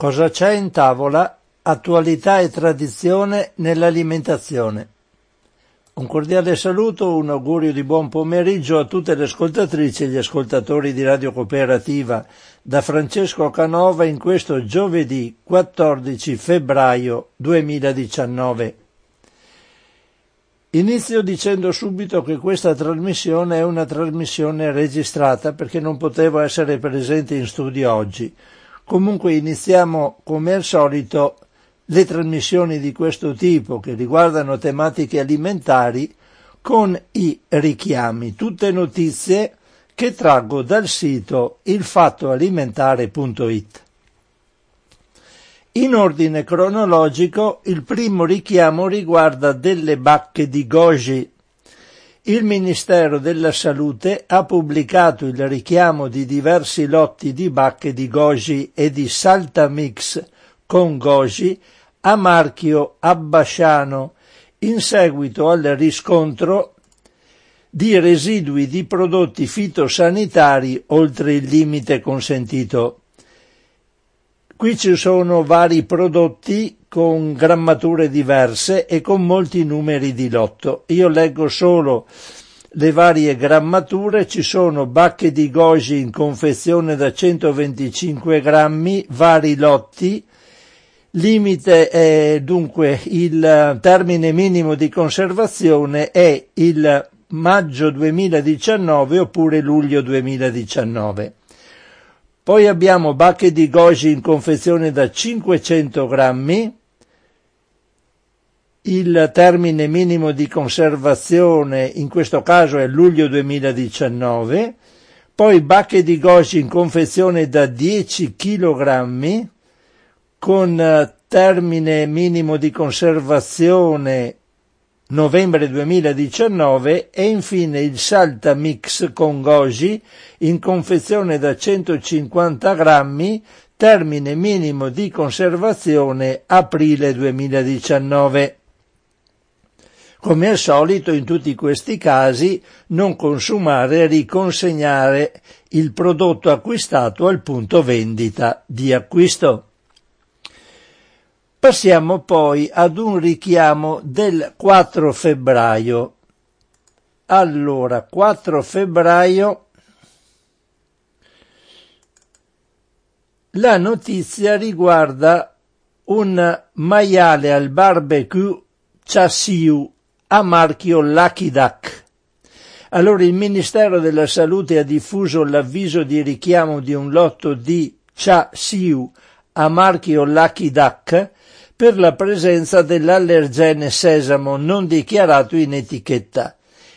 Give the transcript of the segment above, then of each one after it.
Cosa c'è in tavola? Attualità e tradizione nell'alimentazione. Un cordiale saluto, un augurio di buon pomeriggio a tutte le ascoltatrici e gli ascoltatori di Radio Cooperativa da Francesco Canova in questo giovedì 14 febbraio 2019. Inizio dicendo subito che questa trasmissione è una trasmissione registrata perché non potevo essere presente in studio oggi. Comunque iniziamo come al solito le trasmissioni di questo tipo che riguardano tematiche alimentari con i richiami, tutte notizie che traggo dal sito ilfattoalimentare.it. In ordine cronologico, il primo richiamo riguarda delle bacche di goji il Ministero della Salute ha pubblicato il richiamo di diversi lotti di bacche di goji e di saltamix con goji a marchio abbasciano in seguito al riscontro di residui di prodotti fitosanitari oltre il limite consentito. Qui ci sono vari prodotti con grammature diverse e con molti numeri di lotto. Io leggo solo le varie grammature, ci sono bacche di goji in confezione da 125 grammi, vari lotti, limite è dunque il termine minimo di conservazione è il maggio 2019 oppure luglio 2019. Poi abbiamo bacche di goji in confezione da 500 grammi, il termine minimo di conservazione in questo caso è luglio 2019, poi bacche di goji in confezione da 10 kg con eh, termine minimo di conservazione novembre 2019 e infine il Salta Mix con goji in confezione da 150 grammi, termine minimo di conservazione aprile 2019. Come al solito in tutti questi casi non consumare e riconsegnare il prodotto acquistato al punto vendita di acquisto. Passiamo poi ad un richiamo del 4 febbraio. Allora, 4 febbraio la notizia riguarda un maiale al barbecue Chassiu a marchio Lucky Duck. Allora il Ministero della Salute ha diffuso l'avviso di richiamo di un lotto di Cha Siu a marchio Lucky Duck per la presenza dell'allergene sesamo non dichiarato in etichetta.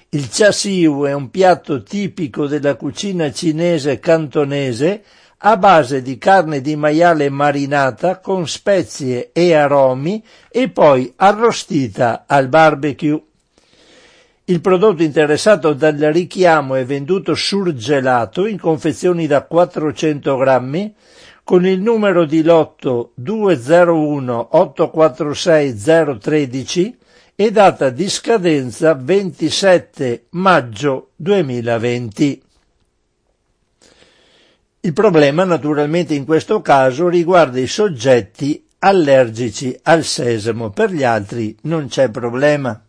Il Cha Siu è un piatto tipico della cucina cinese cantonese a base di carne di maiale marinata con spezie e aromi e poi arrostita al barbecue. Il prodotto interessato dal richiamo è venduto surgelato in confezioni da 400 grammi con il numero di lotto 201 846 013 e data di scadenza 27 maggio 2020. Il problema naturalmente in questo caso riguarda i soggetti allergici al sesamo, per gli altri non c'è problema.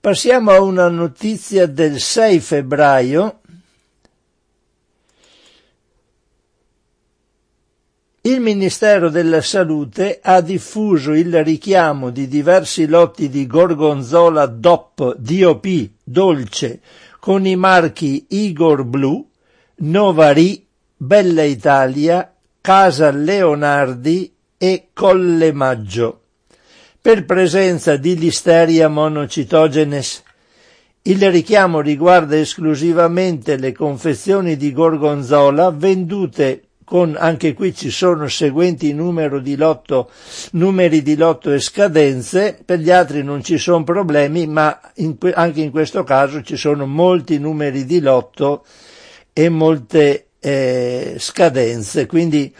Passiamo a una notizia del 6 febbraio. Il Ministero della Salute ha diffuso il richiamo di diversi lotti di gorgonzola DOP, DOP, dolce, con i marchi Igor Blu, Novarì, Bella Italia, Casa Leonardi e Colle Maggio. Per presenza di Listeria monocitogenes. Il richiamo riguarda esclusivamente le confezioni di gorgonzola vendute con anche qui ci sono seguenti di lotto, numeri di lotto e scadenze, per gli altri non ci sono problemi, ma in, anche in questo caso ci sono molti numeri di lotto e molte eh, scadenze, quindi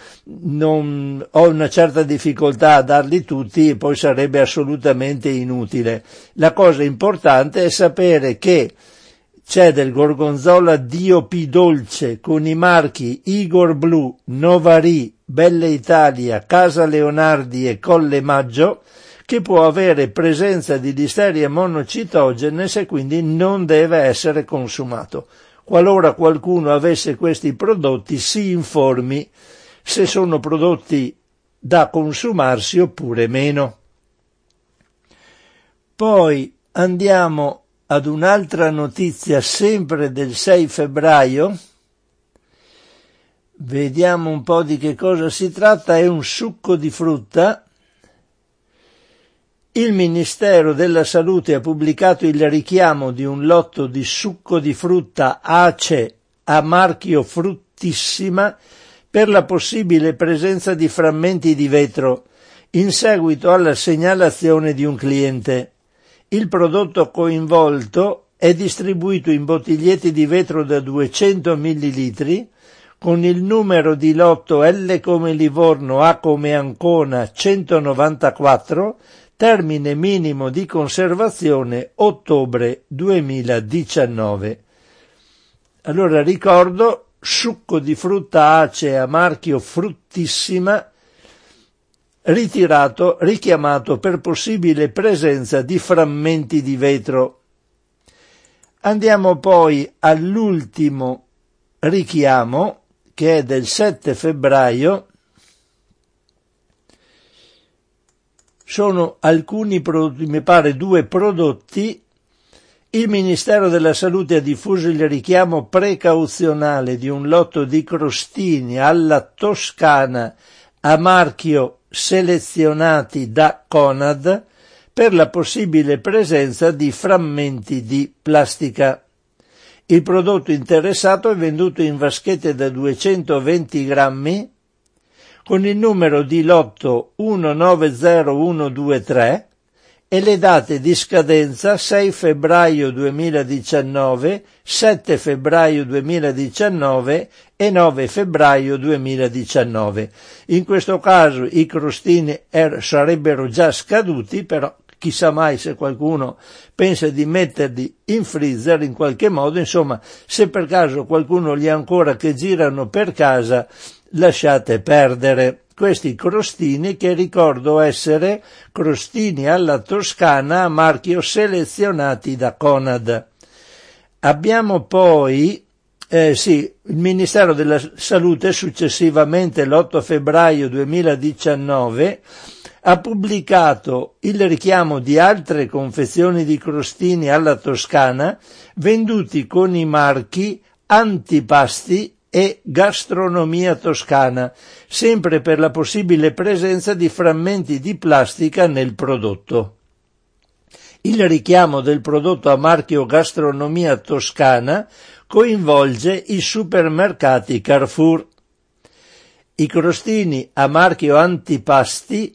non, ho una certa difficoltà a darli tutti e poi sarebbe assolutamente inutile. La cosa importante è sapere che c'è del gorgonzola DOP dolce con i marchi Igor Blu, Novari, Belle Italia, Casa Leonardi e Colle Maggio, che può avere presenza di listeria monocitogenes e quindi non deve essere consumato. Qualora qualcuno avesse questi prodotti si informi se sono prodotti da consumarsi oppure meno. Poi andiamo ad un'altra notizia sempre del 6 febbraio. Vediamo un po' di che cosa si tratta. È un succo di frutta il Ministero della Salute ha pubblicato il richiamo di un lotto di succo di frutta ACE a marchio Fruttissima per la possibile presenza di frammenti di vetro in seguito alla segnalazione di un cliente. Il prodotto coinvolto è distribuito in bottiglietti di vetro da 200 ml con il numero di lotto L come Livorno, A come Ancona 194 termine minimo di conservazione ottobre 2019. Allora ricordo succo di frutta acea marchio Fruttissima ritirato, richiamato per possibile presenza di frammenti di vetro. Andiamo poi all'ultimo richiamo che è del 7 febbraio sono alcuni prodotti, mi pare due prodotti. Il Ministero della Salute ha diffuso il richiamo precauzionale di un lotto di crostini alla Toscana a marchio selezionati da Conad per la possibile presenza di frammenti di plastica. Il prodotto interessato è venduto in vaschette da 220 grammi con il numero di lotto 190123 e le date di scadenza 6 febbraio 2019, 7 febbraio 2019 e 9 febbraio 2019. In questo caso i crostini er- sarebbero già scaduti, però chissà mai se qualcuno pensa di metterli in freezer in qualche modo, insomma, se per caso qualcuno li ha ancora che girano per casa, lasciate perdere questi crostini che ricordo essere crostini alla toscana a marchio selezionati da Conad. Abbiamo poi eh, sì, il Ministero della Salute successivamente l'8 febbraio 2019 ha pubblicato il richiamo di altre confezioni di crostini alla toscana venduti con i marchi antipasti e gastronomia toscana, sempre per la possibile presenza di frammenti di plastica nel prodotto. Il richiamo del prodotto a marchio gastronomia toscana coinvolge i supermercati Carrefour. I crostini a marchio antipasti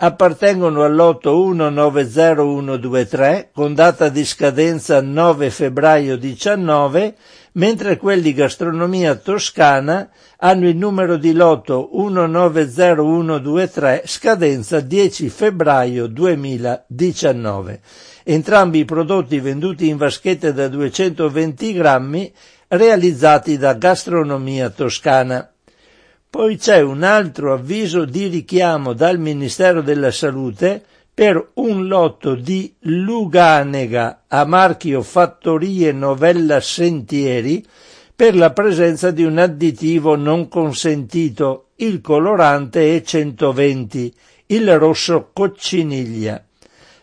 appartengono all'otto 190123 con data di scadenza 9 febbraio 19 mentre quelli gastronomia toscana hanno il numero di lotto 190123 scadenza 10 febbraio 2019. Entrambi i prodotti venduti in vaschette da 220 grammi realizzati da gastronomia toscana. Poi c'è un altro avviso di richiamo dal Ministero della Salute per un lotto di Luganega a marchio Fattorie Novella Sentieri per la presenza di un additivo non consentito, il colorante E120, il rosso cocciniglia.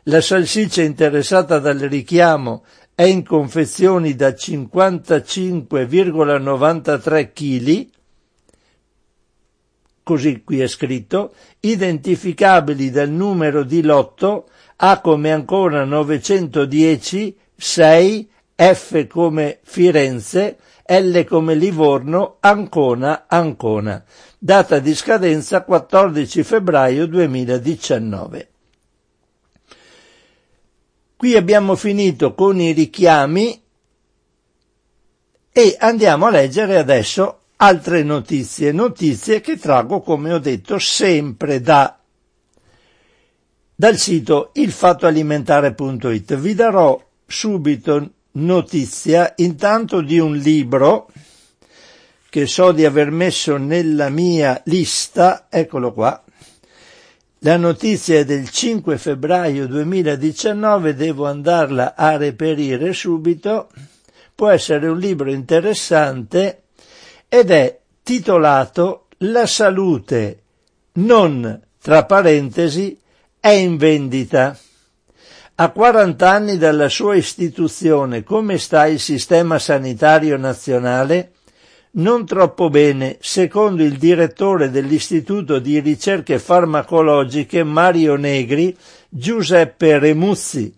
La salsiccia interessata dal richiamo è in confezioni da 55,93 kg così qui è scritto, identificabili dal numero di lotto A come ancora 910, 6, F come Firenze, L come Livorno, Ancona, Ancona. Data di scadenza 14 febbraio 2019. Qui abbiamo finito con i richiami e andiamo a leggere adesso altre notizie, notizie che traggo, come ho detto, sempre da, dal sito ilfattoalimentare.it. Vi darò subito notizia intanto di un libro che so di aver messo nella mia lista, eccolo qua. La notizia è del 5 febbraio 2019, devo andarla a reperire subito. Può essere un libro interessante ed è titolato La salute non, tra parentesi, è in vendita. A 40 anni dalla sua istituzione, come sta il sistema sanitario nazionale? Non troppo bene, secondo il direttore dell'Istituto di ricerche farmacologiche Mario Negri, Giuseppe Remuzzi,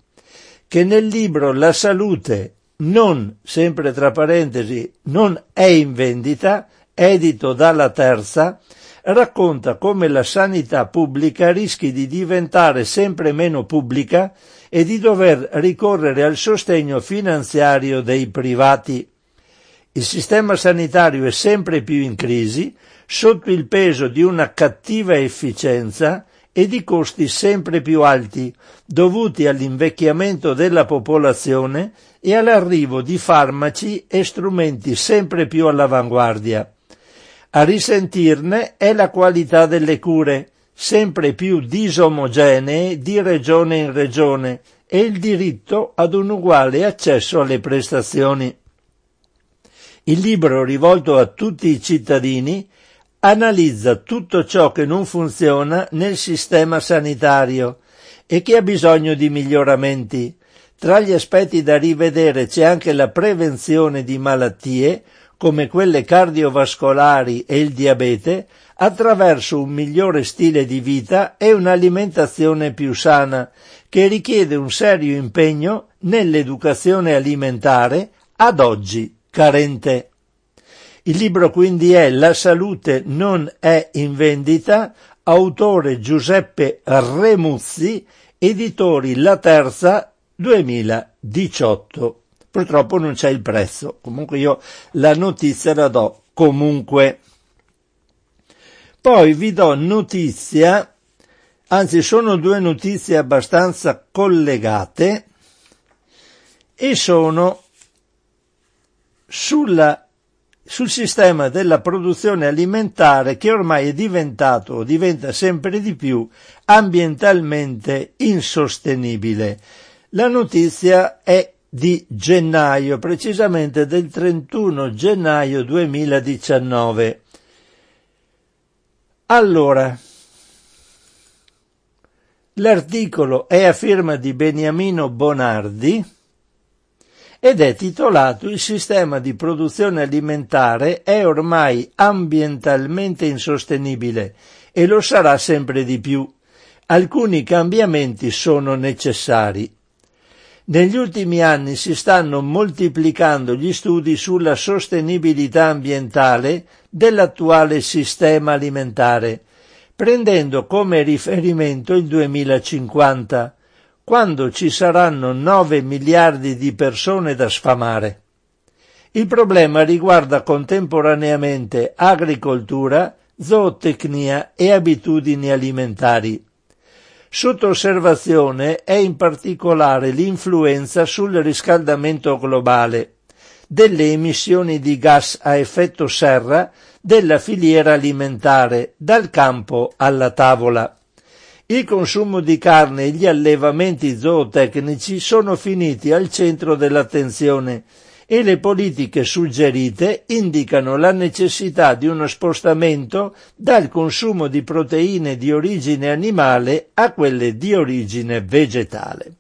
che nel libro La salute non, sempre tra parentesi, non è in vendita, edito dalla Terza, racconta come la sanità pubblica rischi di diventare sempre meno pubblica e di dover ricorrere al sostegno finanziario dei privati. Il sistema sanitario è sempre più in crisi, sotto il peso di una cattiva efficienza e di costi sempre più alti, dovuti all'invecchiamento della popolazione e all'arrivo di farmaci e strumenti sempre più all'avanguardia. A risentirne è la qualità delle cure, sempre più disomogenee di regione in regione, e il diritto ad un uguale accesso alle prestazioni. Il libro rivolto a tutti i cittadini analizza tutto ciò che non funziona nel sistema sanitario e che ha bisogno di miglioramenti. Tra gli aspetti da rivedere c'è anche la prevenzione di malattie come quelle cardiovascolari e il diabete attraverso un migliore stile di vita e un'alimentazione più sana che richiede un serio impegno nell'educazione alimentare ad oggi carente. Il libro quindi è La salute non è in vendita, autore Giuseppe Remuzzi, editori La Terza 2018. Purtroppo non c'è il prezzo, comunque io la notizia la do comunque. Poi vi do notizia, anzi sono due notizie abbastanza collegate e sono sulla, sul sistema della produzione alimentare che ormai è diventato o diventa sempre di più ambientalmente insostenibile. La notizia è di gennaio, precisamente del 31 gennaio 2019. Allora, l'articolo è a firma di Beniamino Bonardi, ed è titolato Il sistema di produzione alimentare è ormai ambientalmente insostenibile e lo sarà sempre di più. Alcuni cambiamenti sono necessari. Negli ultimi anni si stanno moltiplicando gli studi sulla sostenibilità ambientale dell'attuale sistema alimentare, prendendo come riferimento il 2050 quando ci saranno 9 miliardi di persone da sfamare. Il problema riguarda contemporaneamente agricoltura, zootecnia e abitudini alimentari. Sotto osservazione è in particolare l'influenza sul riscaldamento globale, delle emissioni di gas a effetto serra della filiera alimentare, dal campo alla tavola. Il consumo di carne e gli allevamenti zootecnici sono finiti al centro dell'attenzione e le politiche suggerite indicano la necessità di uno spostamento dal consumo di proteine di origine animale a quelle di origine vegetale.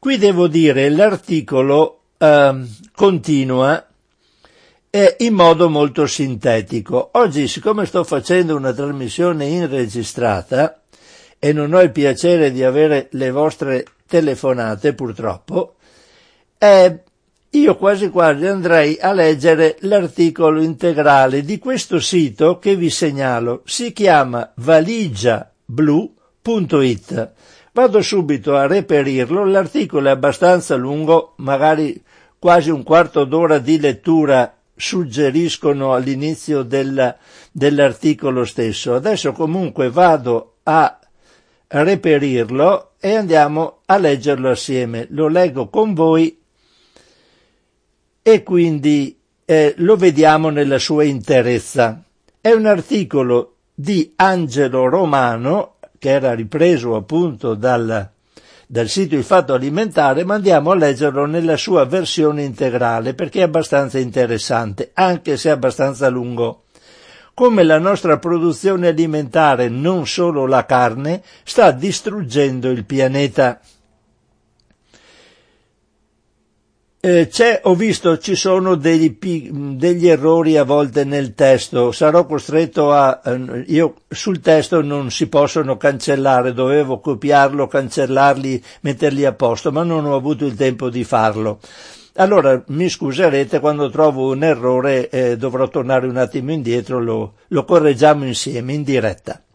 Qui devo dire l'articolo eh, continua in modo molto sintetico. Oggi, siccome sto facendo una trasmissione inregistrata e non ho il piacere di avere le vostre telefonate, purtroppo, eh, io quasi quasi andrei a leggere l'articolo integrale di questo sito che vi segnalo. Si chiama valigiablu.it. Vado subito a reperirlo, l'articolo è abbastanza lungo, magari quasi un quarto d'ora di lettura suggeriscono all'inizio del, dell'articolo stesso. Adesso comunque vado a reperirlo e andiamo a leggerlo assieme. Lo leggo con voi e quindi eh, lo vediamo nella sua interezza. È un articolo di Angelo Romano, che era ripreso appunto dal, dal sito Il Fatto Alimentare, ma andiamo a leggerlo nella sua versione integrale perché è abbastanza interessante, anche se è abbastanza lungo come la nostra produzione alimentare, non solo la carne, sta distruggendo il pianeta. Eh, ho visto, ci sono degli, degli, errori a volte nel testo, sarò costretto a, eh, io sul testo non si possono cancellare, dovevo copiarlo, cancellarli, metterli a posto, ma non ho avuto il tempo di farlo. Allora mi scuserete quando trovo un errore eh, dovrò tornare un attimo indietro, lo, lo correggiamo insieme in diretta.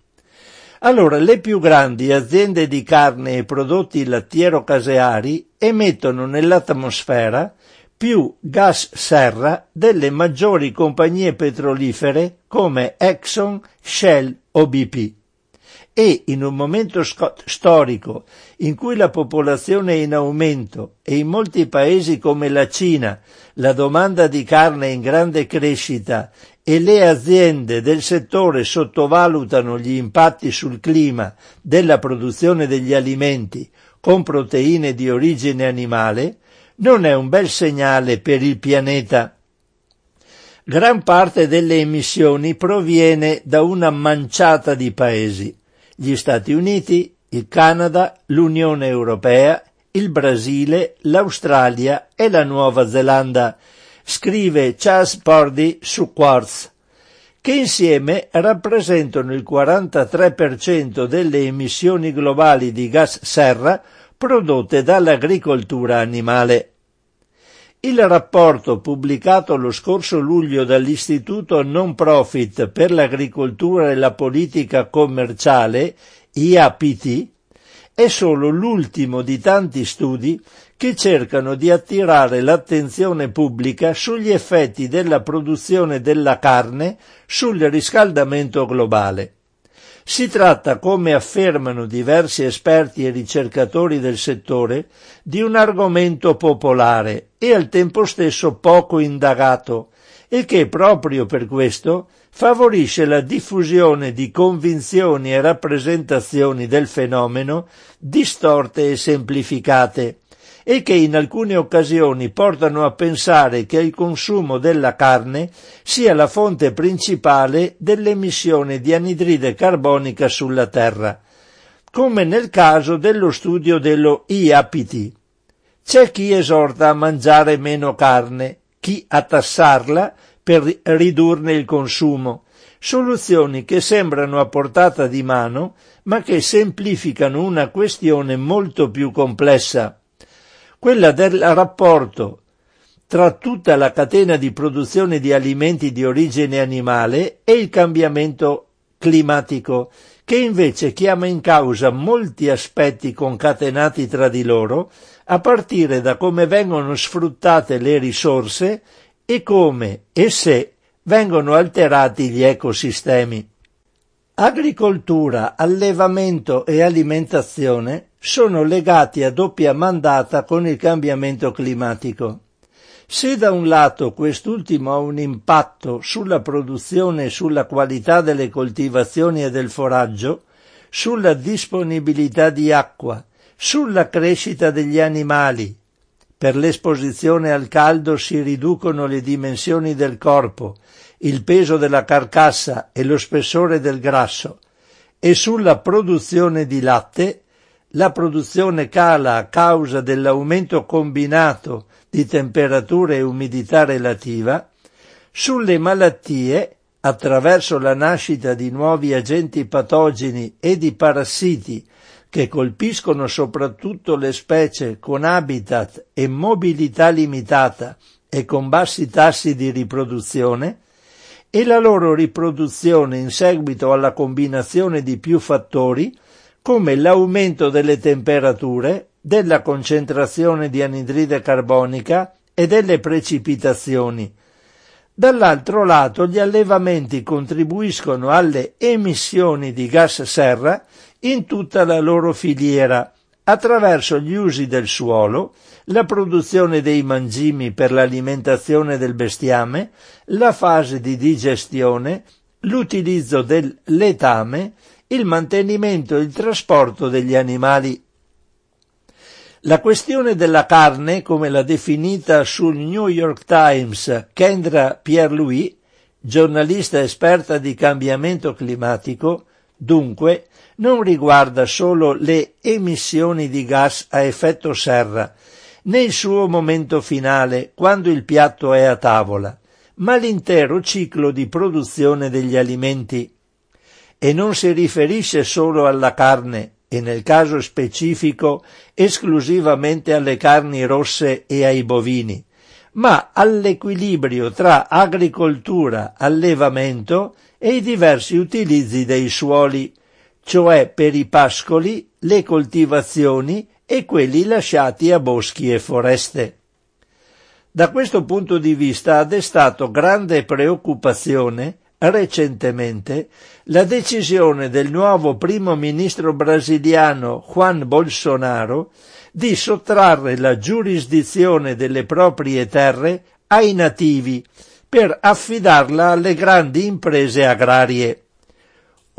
Allora, le più grandi aziende di carne e prodotti lattiero-caseari emettono nell'atmosfera più gas serra delle maggiori compagnie petrolifere come Exxon, Shell o BP e in un momento storico in cui la popolazione è in aumento e in molti paesi come la Cina la domanda di carne è in grande crescita e le aziende del settore sottovalutano gli impatti sul clima della produzione degli alimenti con proteine di origine animale, non è un bel segnale per il pianeta. Gran parte delle emissioni proviene da una manciata di paesi gli Stati Uniti, il Canada, l'Unione Europea, il Brasile, l'Australia e la Nuova Zelanda, scrive Charles Purdy su Quartz, che insieme rappresentano il 43% delle emissioni globali di gas serra prodotte dall'agricoltura animale. Il rapporto pubblicato lo scorso luglio dall'Istituto Non Profit per l'Agricoltura e la Politica Commerciale, IAPT, è solo l'ultimo di tanti studi che cercano di attirare l'attenzione pubblica sugli effetti della produzione della carne sul riscaldamento globale. Si tratta, come affermano diversi esperti e ricercatori del settore, di un argomento popolare e al tempo stesso poco indagato e che proprio per questo favorisce la diffusione di convinzioni e rappresentazioni del fenomeno distorte e semplificate e che in alcune occasioni portano a pensare che il consumo della carne sia la fonte principale dell'emissione di anidride carbonica sulla Terra, come nel caso dello studio dello IAPT. C'è chi esorta a mangiare meno carne, chi a tassarla per ridurne il consumo, soluzioni che sembrano a portata di mano, ma che semplificano una questione molto più complessa quella del rapporto tra tutta la catena di produzione di alimenti di origine animale e il cambiamento climatico, che invece chiama in causa molti aspetti concatenati tra di loro, a partire da come vengono sfruttate le risorse e come e se vengono alterati gli ecosistemi. Agricoltura, allevamento e alimentazione sono legati a doppia mandata con il cambiamento climatico. Se da un lato quest'ultimo ha un impatto sulla produzione e sulla qualità delle coltivazioni e del foraggio, sulla disponibilità di acqua, sulla crescita degli animali, per l'esposizione al caldo si riducono le dimensioni del corpo il peso della carcassa e lo spessore del grasso e sulla produzione di latte, la produzione cala a causa dell'aumento combinato di temperatura e umidità relativa, sulle malattie, attraverso la nascita di nuovi agenti patogeni e di parassiti che colpiscono soprattutto le specie con habitat e mobilità limitata e con bassi tassi di riproduzione, e la loro riproduzione in seguito alla combinazione di più fattori come l'aumento delle temperature, della concentrazione di anidride carbonica e delle precipitazioni. Dall'altro lato gli allevamenti contribuiscono alle emissioni di gas serra in tutta la loro filiera, attraverso gli usi del suolo, la produzione dei mangimi per l'alimentazione del bestiame, la fase di digestione, l'utilizzo del letame, il mantenimento e il trasporto degli animali. La questione della carne, come l'ha definita sul New York Times Kendra Pierre-Louis, giornalista esperta di cambiamento climatico, dunque non riguarda solo le emissioni di gas a effetto serra, né il suo momento finale, quando il piatto è a tavola, ma l'intero ciclo di produzione degli alimenti. E non si riferisce solo alla carne, e nel caso specifico esclusivamente alle carni rosse e ai bovini, ma all'equilibrio tra agricoltura, allevamento e i diversi utilizzi dei suoli, cioè per i pascoli, le coltivazioni e quelli lasciati a boschi e foreste. Da questo punto di vista ha destato grande preoccupazione recentemente la decisione del nuovo primo ministro brasiliano Juan Bolsonaro di sottrarre la giurisdizione delle proprie terre ai nativi per affidarla alle grandi imprese agrarie.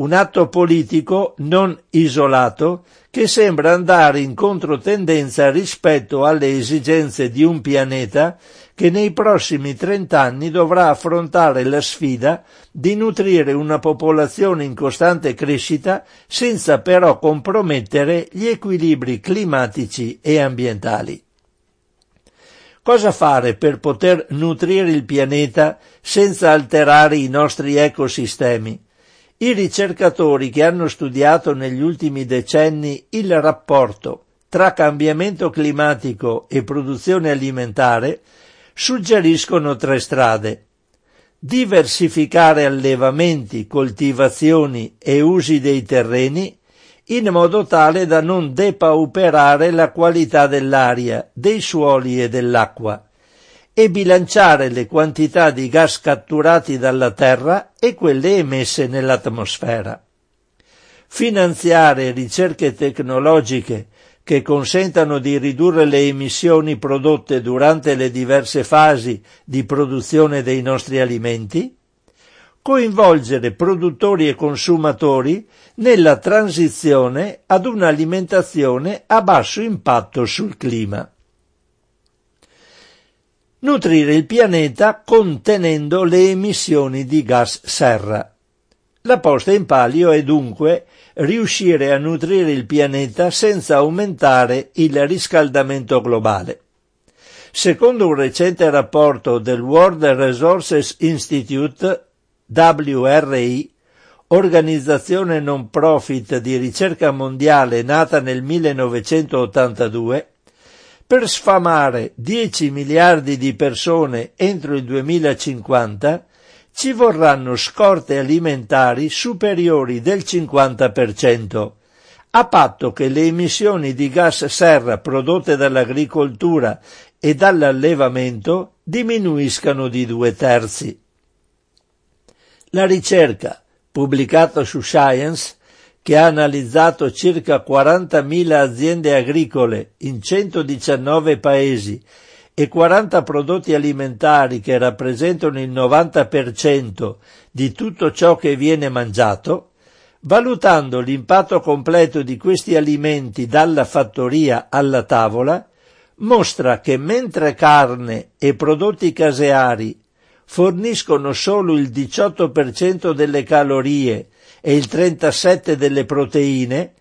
Un atto politico non isolato che sembra andare in controtendenza rispetto alle esigenze di un pianeta che nei prossimi trent'anni dovrà affrontare la sfida di nutrire una popolazione in costante crescita senza però compromettere gli equilibri climatici e ambientali. Cosa fare per poter nutrire il pianeta senza alterare i nostri ecosistemi? I ricercatori che hanno studiato negli ultimi decenni il rapporto tra cambiamento climatico e produzione alimentare suggeriscono tre strade. Diversificare allevamenti, coltivazioni e usi dei terreni in modo tale da non depauperare la qualità dell'aria, dei suoli e dell'acqua e bilanciare le quantità di gas catturati dalla Terra e quelle emesse nell'atmosfera. Finanziare ricerche tecnologiche che consentano di ridurre le emissioni prodotte durante le diverse fasi di produzione dei nostri alimenti, coinvolgere produttori e consumatori nella transizione ad un'alimentazione a basso impatto sul clima. Nutrire il pianeta contenendo le emissioni di gas serra. La posta in palio è dunque riuscire a nutrire il pianeta senza aumentare il riscaldamento globale. Secondo un recente rapporto del World Resources Institute, WRI, organizzazione non profit di ricerca mondiale nata nel 1982, per sfamare 10 miliardi di persone entro il 2050 ci vorranno scorte alimentari superiori del 50%, a patto che le emissioni di gas serra prodotte dall'agricoltura e dall'allevamento diminuiscano di due terzi. La ricerca, pubblicata su Science, che ha analizzato circa 40.000 aziende agricole in 119 paesi e 40 prodotti alimentari che rappresentano il 90% di tutto ciò che viene mangiato, valutando l'impatto completo di questi alimenti dalla fattoria alla tavola, mostra che mentre carne e prodotti caseari forniscono solo il 18% delle calorie e il 37% delle proteine,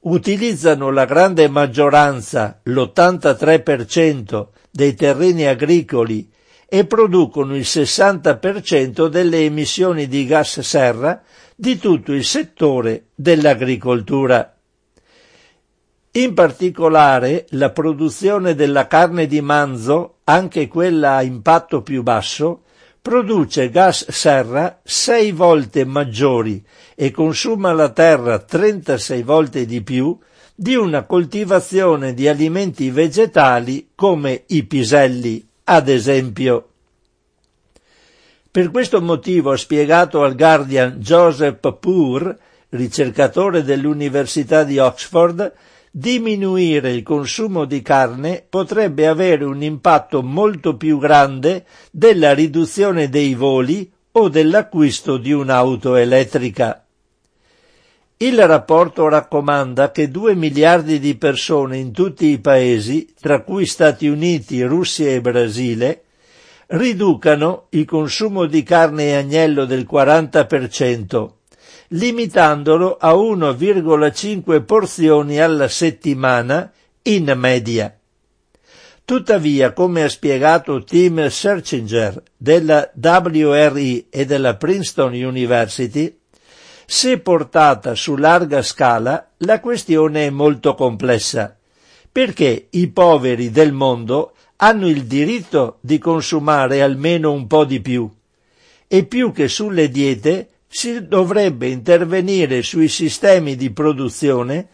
utilizzano la grande maggioranza, l'83%, dei terreni agricoli e producono il 60% delle emissioni di gas serra di tutto il settore dell'agricoltura. In particolare la produzione della carne di manzo, anche quella a impatto più basso, produce gas serra sei volte maggiori e consuma la terra 36 volte di più di una coltivazione di alimenti vegetali come i piselli, ad esempio. Per questo motivo ha spiegato al Guardian Joseph Poor, ricercatore dell'Università di Oxford, diminuire il consumo di carne potrebbe avere un impatto molto più grande della riduzione dei voli o dell'acquisto di un'auto elettrica. Il rapporto raccomanda che 2 miliardi di persone in tutti i paesi, tra cui Stati Uniti, Russia e Brasile, riducano il consumo di carne e agnello del 40%, limitandolo a 1,5 porzioni alla settimana in media. Tuttavia, come ha spiegato Tim Searchinger della WRI e della Princeton University, se portata su larga scala, la questione è molto complessa, perché i poveri del mondo hanno il diritto di consumare almeno un po' di più, e più che sulle diete si dovrebbe intervenire sui sistemi di produzione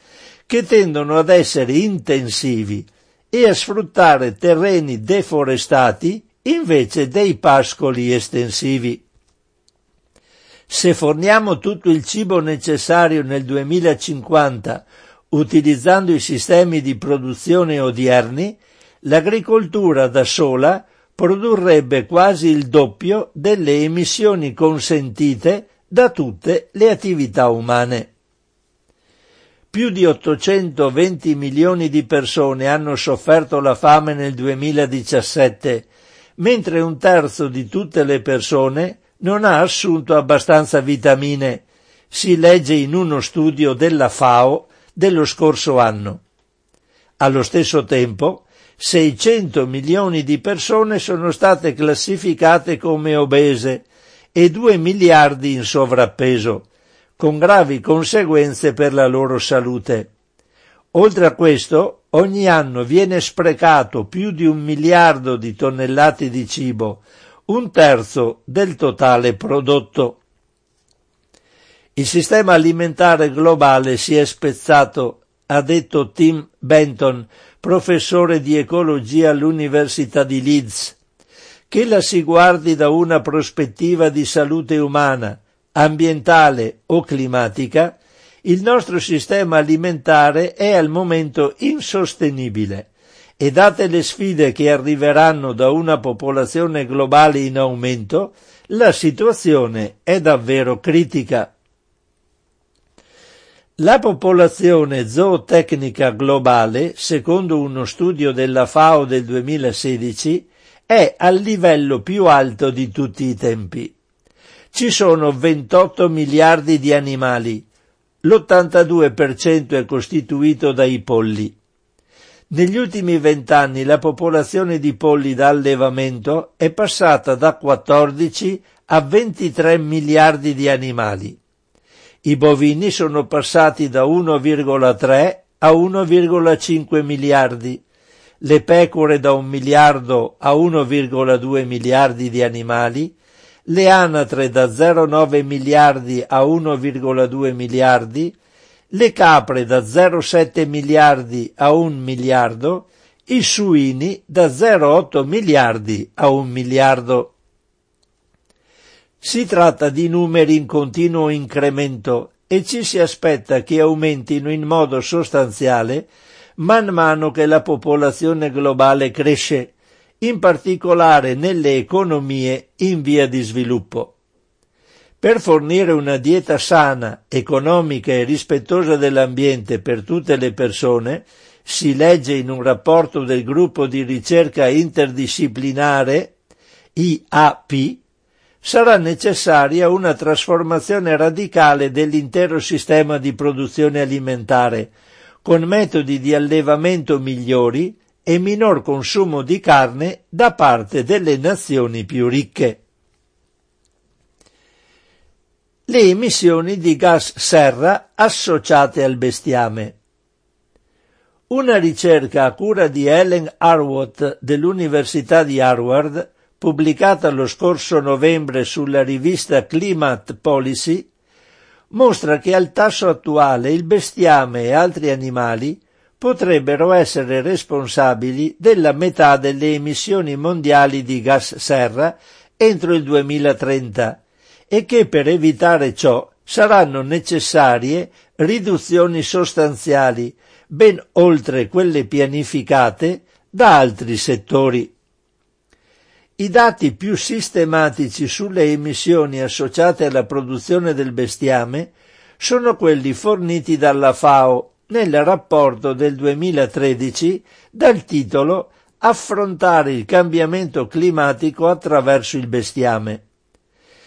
che tendono ad essere intensivi e a sfruttare terreni deforestati invece dei pascoli estensivi. Se forniamo tutto il cibo necessario nel 2050 utilizzando i sistemi di produzione odierni, l'agricoltura da sola produrrebbe quasi il doppio delle emissioni consentite da tutte le attività umane. Più di 820 milioni di persone hanno sofferto la fame nel 2017, mentre un terzo di tutte le persone non ha assunto abbastanza vitamine, si legge in uno studio della FAO dello scorso anno. Allo stesso tempo, 600 milioni di persone sono state classificate come obese e 2 miliardi in sovrappeso, con gravi conseguenze per la loro salute. Oltre a questo, ogni anno viene sprecato più di un miliardo di tonnellate di cibo, un terzo del totale prodotto. Il sistema alimentare globale si è spezzato, ha detto Tim Benton, professore di ecologia all'Università di Leeds che la si guardi da una prospettiva di salute umana, ambientale o climatica, il nostro sistema alimentare è al momento insostenibile e date le sfide che arriveranno da una popolazione globale in aumento, la situazione è davvero critica. La popolazione zootecnica globale, secondo uno studio della FAO del 2016, è al livello più alto di tutti i tempi. Ci sono 28 miliardi di animali, l'82% è costituito dai polli. Negli ultimi vent'anni la popolazione di polli da allevamento è passata da 14 a 23 miliardi di animali. I bovini sono passati da 1,3 a 1,5 miliardi le pecore da un miliardo a 1,2 miliardi di animali, le anatre da 0,9 miliardi a 1,2 miliardi, le capre da 0,7 miliardi a 1 miliardo, i suini da 0,8 miliardi a 1 miliardo. Si tratta di numeri in continuo incremento e ci si aspetta che aumentino in modo sostanziale man mano che la popolazione globale cresce, in particolare nelle economie in via di sviluppo. Per fornire una dieta sana, economica e rispettosa dell'ambiente per tutte le persone, si legge in un rapporto del gruppo di ricerca interdisciplinare IAP, sarà necessaria una trasformazione radicale dell'intero sistema di produzione alimentare, con metodi di allevamento migliori e minor consumo di carne da parte delle nazioni più ricche. Le emissioni di gas serra associate al bestiame. Una ricerca a cura di Ellen Harwood dell'Università di Harvard, pubblicata lo scorso novembre sulla rivista Climate Policy, mostra che al tasso attuale il bestiame e altri animali potrebbero essere responsabili della metà delle emissioni mondiali di gas serra entro il 2030 e che per evitare ciò saranno necessarie riduzioni sostanziali ben oltre quelle pianificate da altri settori. I dati più sistematici sulle emissioni associate alla produzione del bestiame sono quelli forniti dalla FAO nel rapporto del 2013 dal titolo Affrontare il cambiamento climatico attraverso il bestiame.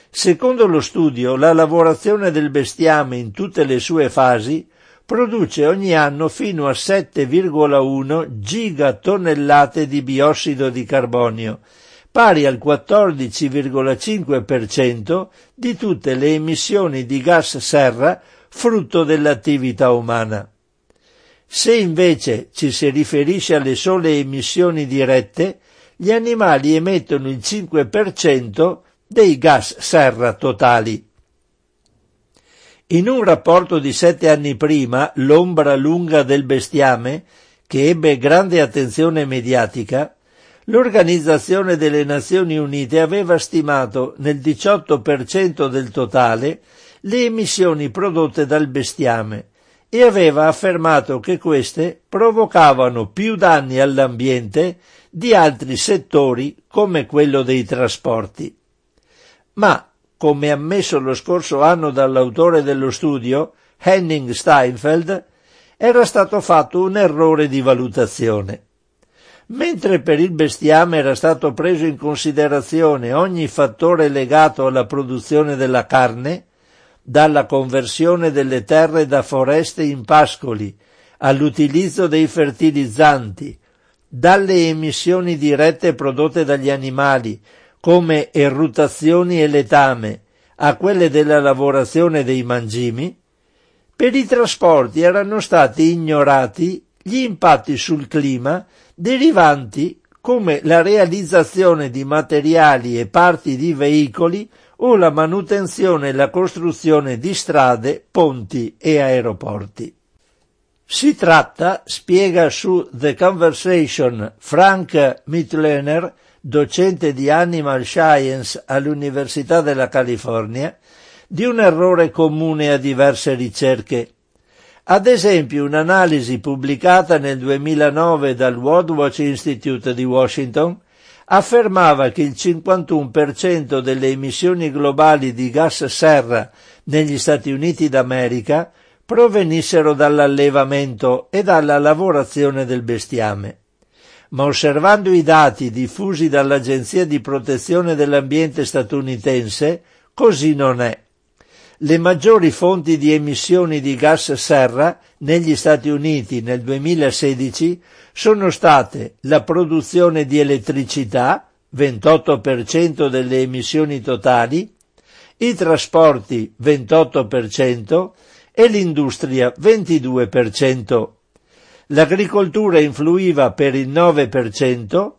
Secondo lo studio, la lavorazione del bestiame in tutte le sue fasi produce ogni anno fino a 7,1 gigatonnellate di biossido di carbonio, pari al 14,5% di tutte le emissioni di gas serra frutto dell'attività umana. Se invece ci si riferisce alle sole emissioni dirette, gli animali emettono il 5% dei gas serra totali. In un rapporto di sette anni prima, L'ombra lunga del bestiame, che ebbe grande attenzione mediatica, l'Organizzazione delle Nazioni Unite aveva stimato nel 18% del totale le emissioni prodotte dal bestiame e aveva affermato che queste provocavano più danni all'ambiente di altri settori come quello dei trasporti. Ma, come ammesso lo scorso anno dall'autore dello studio, Henning Steinfeld, era stato fatto un errore di valutazione. Mentre per il bestiame era stato preso in considerazione ogni fattore legato alla produzione della carne, dalla conversione delle terre da foreste in pascoli, all'utilizzo dei fertilizzanti, dalle emissioni dirette prodotte dagli animali, come erutazioni e letame, a quelle della lavorazione dei mangimi, per i trasporti erano stati ignorati gli impatti sul clima derivanti come la realizzazione di materiali e parti di veicoli o la manutenzione e la costruzione di strade, ponti e aeroporti. Si tratta, spiega su The Conversation Frank Mittlener, docente di Animal Science all'Università della California, di un errore comune a diverse ricerche. Ad esempio un'analisi pubblicata nel 2009 dal World Watch Institute di Washington affermava che il 51% delle emissioni globali di gas serra negli Stati Uniti d'America provenissero dall'allevamento e dalla lavorazione del bestiame. Ma osservando i dati diffusi dall'Agenzia di protezione dell'ambiente statunitense, così non è. Le maggiori fonti di emissioni di gas serra negli Stati Uniti nel 2016 sono state la produzione di elettricità, 28% delle emissioni totali, i trasporti 28% e l'industria 22%. L'agricoltura influiva per il 9%,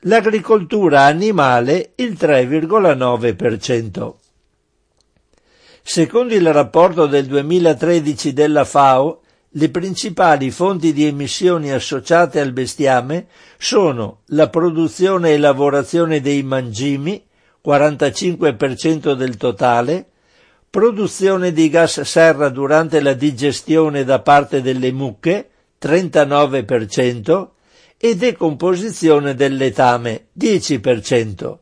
l'agricoltura animale il 3,9%. Secondo il rapporto del 2013 della FAO, le principali fonti di emissioni associate al bestiame sono la produzione e lavorazione dei mangimi, 45% del totale, produzione di gas serra durante la digestione da parte delle mucche, 39%, e decomposizione del letame, 10%.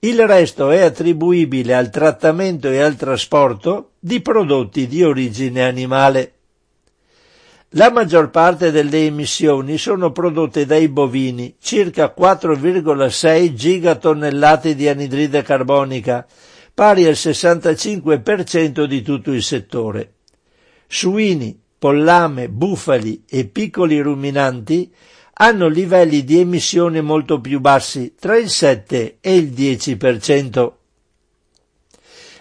Il resto è attribuibile al trattamento e al trasporto di prodotti di origine animale. La maggior parte delle emissioni sono prodotte dai bovini, circa 4,6 gigatonnellate di anidride carbonica, pari al 65% di tutto il settore. Suini, pollame, bufali e piccoli ruminanti hanno livelli di emissione molto più bassi, tra il 7 e il 10%.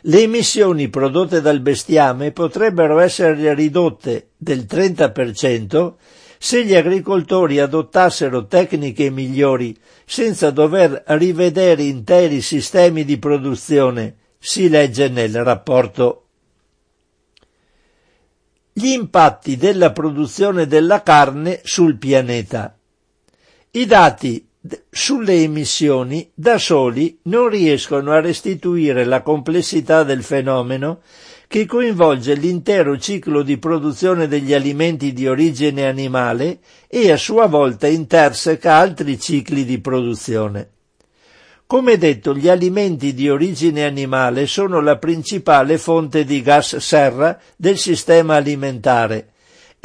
Le emissioni prodotte dal bestiame potrebbero essere ridotte del 30% se gli agricoltori adottassero tecniche migliori senza dover rivedere interi sistemi di produzione, si legge nel rapporto. Gli impatti della produzione della carne sul pianeta. I dati sulle emissioni da soli non riescono a restituire la complessità del fenomeno che coinvolge l'intero ciclo di produzione degli alimenti di origine animale e a sua volta interseca altri cicli di produzione. Come detto, gli alimenti di origine animale sono la principale fonte di gas serra del sistema alimentare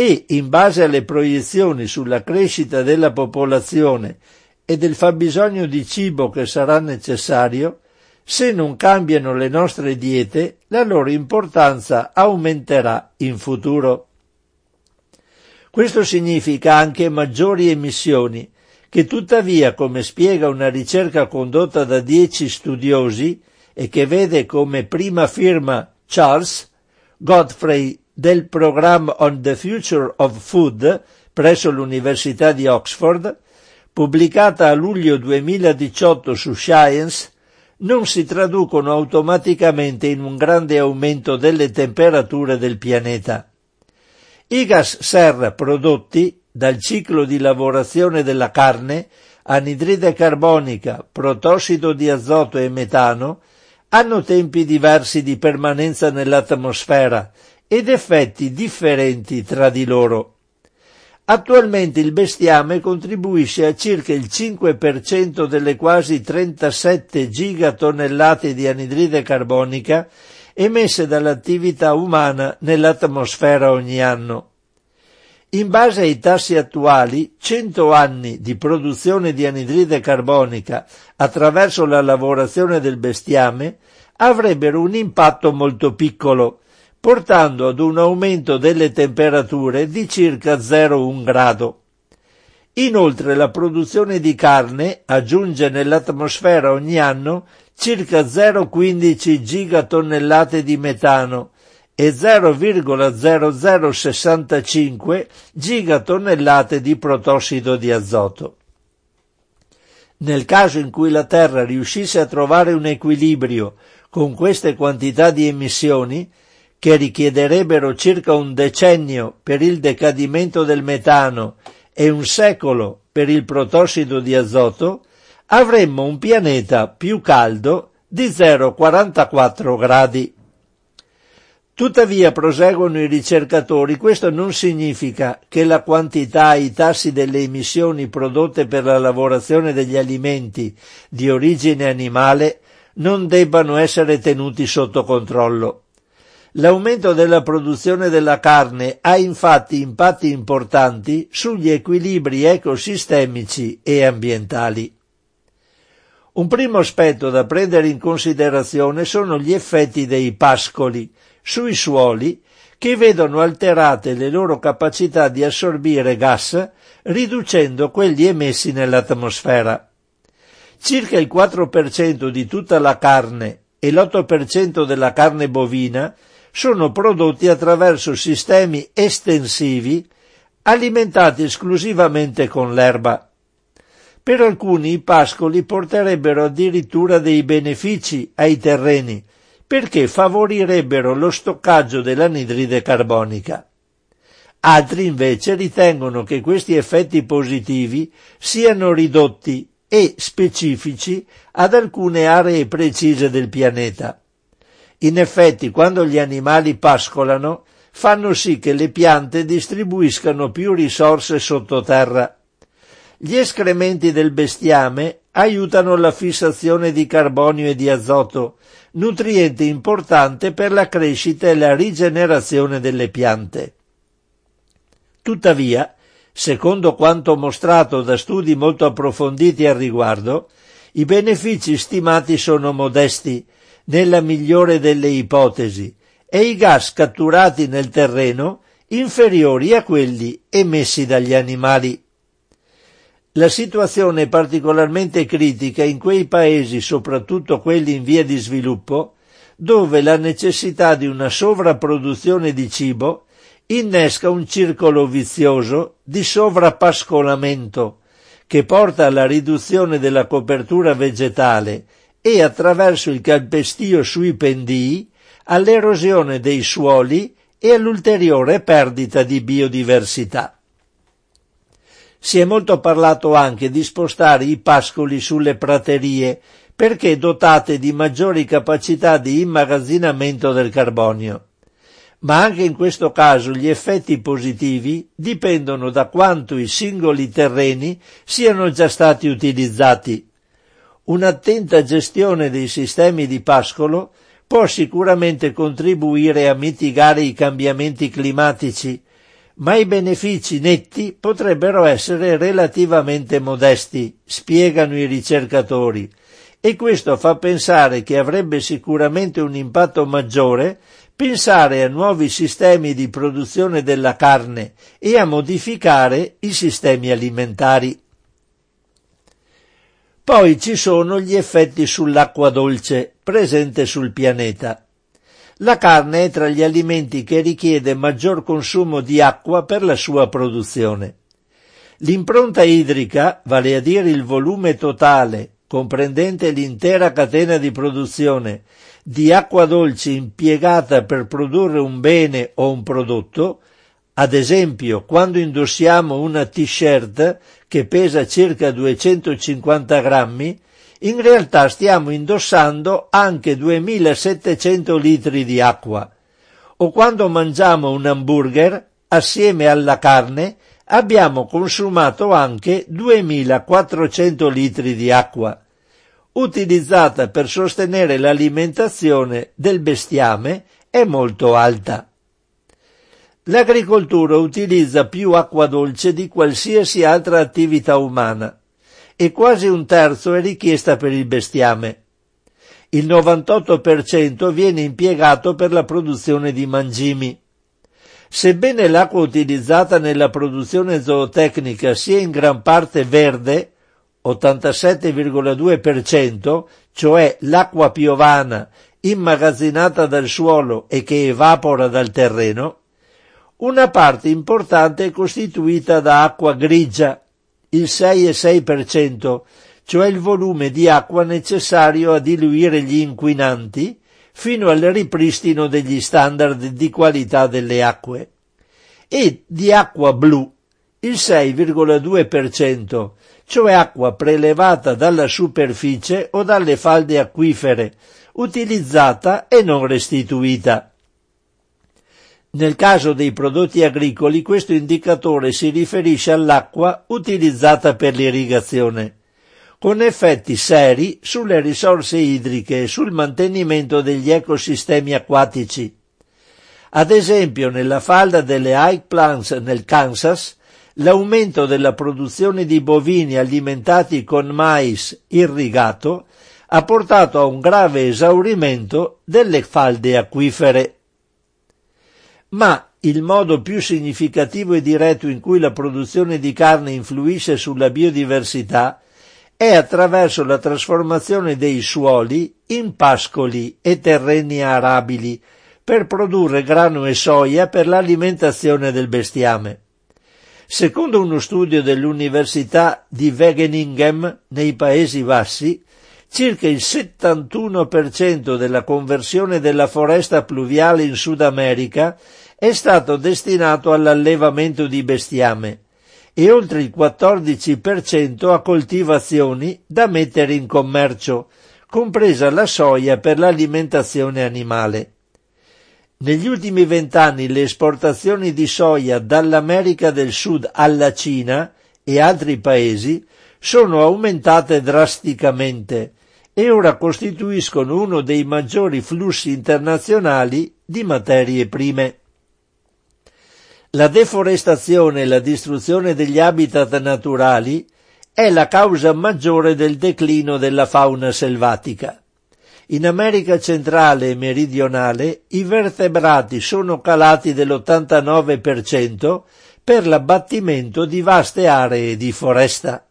e, in base alle proiezioni sulla crescita della popolazione e del fabbisogno di cibo che sarà necessario, se non cambiano le nostre diete, la loro importanza aumenterà in futuro. Questo significa anche maggiori emissioni, che tuttavia, come spiega una ricerca condotta da dieci studiosi e che vede come prima firma Charles Godfrey del programma On the Future of Food presso l'Università di Oxford, pubblicata a luglio 2018 su Science, non si traducono automaticamente in un grande aumento delle temperature del pianeta. I gas serra prodotti dal ciclo di lavorazione della carne, anidride carbonica, protossido di azoto e metano, hanno tempi diversi di permanenza nell'atmosfera ed effetti differenti tra di loro. Attualmente il bestiame contribuisce a circa il 5% delle quasi 37 gigatonnellate di anidride carbonica emesse dall'attività umana nell'atmosfera ogni anno. In base ai tassi attuali, 100 anni di produzione di anidride carbonica attraverso la lavorazione del bestiame avrebbero un impatto molto piccolo, portando ad un aumento delle temperature di circa 0,1 grado. Inoltre la produzione di carne aggiunge nell'atmosfera ogni anno circa 0,15 gigatonnellate di metano e 0,0065 gigatonnellate di protossido di azoto. Nel caso in cui la Terra riuscisse a trovare un equilibrio con queste quantità di emissioni, che richiederebbero circa un decennio per il decadimento del metano e un secolo per il protossido di azoto, avremmo un pianeta più caldo di 0,44 gradi. Tuttavia, proseguono i ricercatori, questo non significa che la quantità e i tassi delle emissioni prodotte per la lavorazione degli alimenti di origine animale non debbano essere tenuti sotto controllo. L'aumento della produzione della carne ha infatti impatti importanti sugli equilibri ecosistemici e ambientali. Un primo aspetto da prendere in considerazione sono gli effetti dei pascoli sui suoli che vedono alterate le loro capacità di assorbire gas riducendo quelli emessi nell'atmosfera. Circa il 4% di tutta la carne e l'8% della carne bovina sono prodotti attraverso sistemi estensivi alimentati esclusivamente con l'erba. Per alcuni i pascoli porterebbero addirittura dei benefici ai terreni, perché favorirebbero lo stoccaggio dell'anidride carbonica. Altri invece ritengono che questi effetti positivi siano ridotti e specifici ad alcune aree precise del pianeta. In effetti, quando gli animali pascolano, fanno sì che le piante distribuiscano più risorse sottoterra. Gli escrementi del bestiame aiutano la fissazione di carbonio e di azoto, nutriente importante per la crescita e la rigenerazione delle piante. Tuttavia, secondo quanto mostrato da studi molto approfonditi al riguardo, i benefici stimati sono modesti nella migliore delle ipotesi, e i gas catturati nel terreno inferiori a quelli emessi dagli animali. La situazione è particolarmente critica in quei paesi, soprattutto quelli in via di sviluppo, dove la necessità di una sovrapproduzione di cibo innesca un circolo vizioso di sovrappascolamento che porta alla riduzione della copertura vegetale e attraverso il calpestio sui pendii all'erosione dei suoli e all'ulteriore perdita di biodiversità. Si è molto parlato anche di spostare i pascoli sulle praterie perché dotate di maggiori capacità di immagazzinamento del carbonio. Ma anche in questo caso gli effetti positivi dipendono da quanto i singoli terreni siano già stati utilizzati. Un'attenta gestione dei sistemi di pascolo può sicuramente contribuire a mitigare i cambiamenti climatici, ma i benefici netti potrebbero essere relativamente modesti, spiegano i ricercatori, e questo fa pensare che avrebbe sicuramente un impatto maggiore pensare a nuovi sistemi di produzione della carne e a modificare i sistemi alimentari. Poi ci sono gli effetti sull'acqua dolce presente sul pianeta. La carne è tra gli alimenti che richiede maggior consumo di acqua per la sua produzione. L'impronta idrica, vale a dire il volume totale, comprendente l'intera catena di produzione, di acqua dolce impiegata per produrre un bene o un prodotto, ad esempio quando indossiamo una t-shirt che pesa circa 250 grammi, in realtà stiamo indossando anche 2700 litri di acqua. O quando mangiamo un hamburger, assieme alla carne, abbiamo consumato anche 2400 litri di acqua, utilizzata per sostenere l'alimentazione del bestiame è molto alta. L'agricoltura utilizza più acqua dolce di qualsiasi altra attività umana e quasi un terzo è richiesta per il bestiame. Il 98% viene impiegato per la produzione di mangimi. Sebbene l'acqua utilizzata nella produzione zootecnica sia in gran parte verde, 87,2%, cioè l'acqua piovana immagazzinata dal suolo e che evapora dal terreno, una parte importante è costituita da acqua grigia, il 6,6%, cioè il volume di acqua necessario a diluire gli inquinanti fino al ripristino degli standard di qualità delle acque, e di acqua blu, il 6,2%, cioè acqua prelevata dalla superficie o dalle falde acquifere, utilizzata e non restituita. Nel caso dei prodotti agricoli questo indicatore si riferisce all'acqua utilizzata per l'irrigazione, con effetti seri sulle risorse idriche e sul mantenimento degli ecosistemi acquatici. Ad esempio nella falda delle High Plants nel Kansas l'aumento della produzione di bovini alimentati con mais irrigato ha portato a un grave esaurimento delle falde acquifere ma il modo più significativo e diretto in cui la produzione di carne influisce sulla biodiversità è attraverso la trasformazione dei suoli in pascoli e terreni arabili per produrre grano e soia per l'alimentazione del bestiame. Secondo uno studio dell'Università di Wageningen nei Paesi Bassi, circa il 71% della conversione della foresta pluviale in Sud America è stato destinato all'allevamento di bestiame e oltre il 14% a coltivazioni da mettere in commercio, compresa la soia per l'alimentazione animale. Negli ultimi vent'anni le esportazioni di soia dall'America del Sud alla Cina e altri paesi sono aumentate drasticamente e ora costituiscono uno dei maggiori flussi internazionali di materie prime. La deforestazione e la distruzione degli habitat naturali è la causa maggiore del declino della fauna selvatica. In America centrale e meridionale i vertebrati sono calati dell'89% per l'abbattimento di vaste aree di foresta.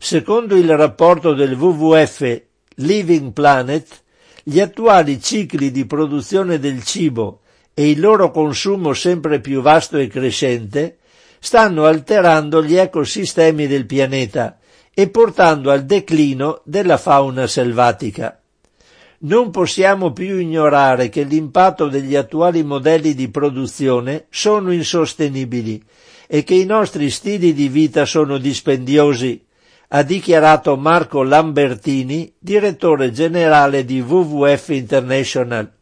Secondo il rapporto del WWF Living Planet, gli attuali cicli di produzione del cibo e il loro consumo sempre più vasto e crescente stanno alterando gli ecosistemi del pianeta e portando al declino della fauna selvatica. Non possiamo più ignorare che l'impatto degli attuali modelli di produzione sono insostenibili e che i nostri stili di vita sono dispendiosi, ha dichiarato Marco Lambertini, direttore generale di WWF International.